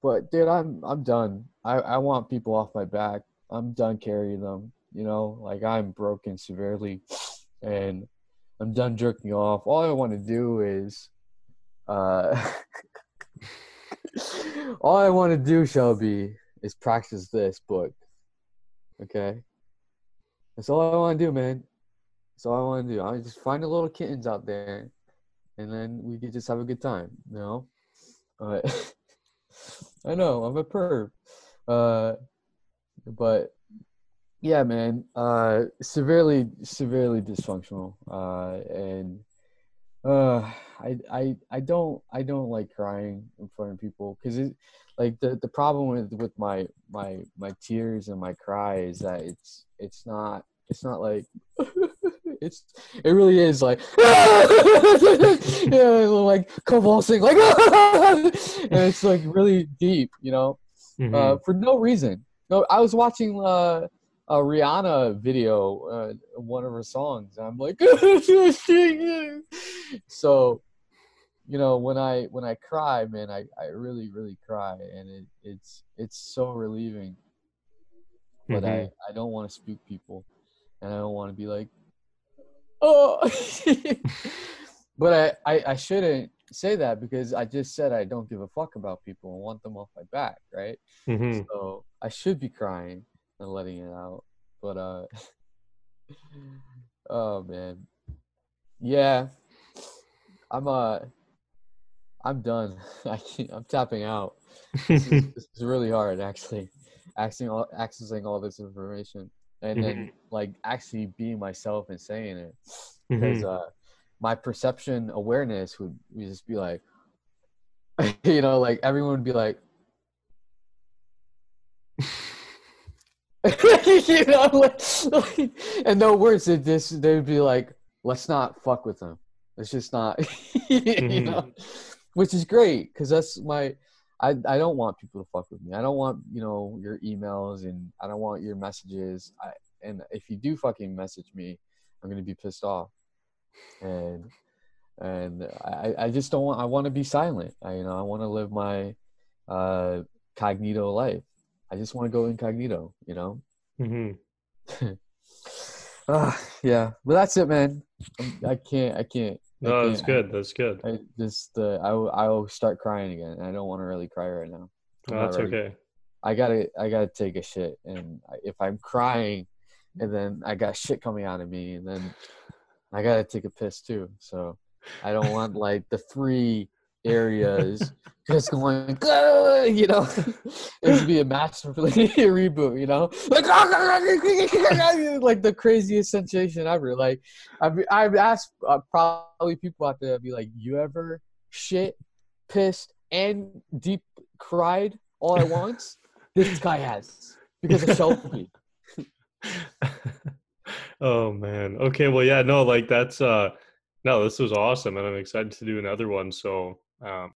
S3: but dude i'm i'm done. I i want people off my back. I'm done carrying them you know like i'm broken severely and i'm done jerking off. All i want to do is uh all i want to do shelby is practice this book okay? That's all i want to do man. That's all i want to do. I just find the little kittens out there and then we could just have a good time you know? Uh, i know i'm a perv uh but yeah man uh severely severely dysfunctional uh and uh i i i don't i don't like crying in front of people because it like the the problem with with my my my tears and my cry is that it's it's not it's not like it's it really is like yeah like convulsing like and it's like really deep you know
S2: Mhm.
S3: uh, for no reason. No, I was watching uh, a Rihanna video, uh, one of her songs, and I'm like, so, you know, when I when I cry, man, I, I really really cry, and it, it's it's so relieving. But
S2: Mhm.
S3: I I don't want to spook people, and I don't want to be like, oh. but I, I I shouldn't say that because I just said I don't give a fuck about people and want them off my back, right?
S2: Mhm.
S3: So I should be crying and letting it out. But uh oh man. Yeah. I'm uh I'm done. I can't, I'm tapping out. This is, this is really hard actually. Accessing all accessing all this information and then like actually being myself and saying it. Because
S2: Mhm.
S3: uh my perception awareness would, would just be like you know, like everyone would be like you know, like, like, and no words. It just they would be like, "Let's not fuck with them. Let's just not," you know, which is great because that's my. I I don't want people to fuck with me. I don't want you know your emails and I don't want your messages. I and if you do fucking message me, I'm gonna be pissed off, and and I I just don't want. I want to be silent. I you know I want to live my uh cognito life. I just want to go incognito, you know.
S2: Mhm.
S3: Ah, yeah, but that's it, man. I'm- can't. I can't.
S2: No, that's good. That's good.
S3: I just uh, I will- I will start crying again. I don't want to really cry right now. I'm
S2: No, that's
S3: ready.
S2: okay.
S3: I gotta I gotta take a shit, and if I'm crying, and then I got shit coming out of me, and then I gotta take a piss too. So I don't want like the three areas just going, "Gah!" you know, it would be a massive reboot, you know, like ah, ah, ah, like the craziest sensation ever. Like I've I've asked uh, probably people out there, be like, you ever shit, pissed, and deep cried all at once? this guy has because of Shelby.
S2: oh man. Okay. Well, yeah. No, like that's uh, no, this was awesome, and I'm excited to do another one. So, um,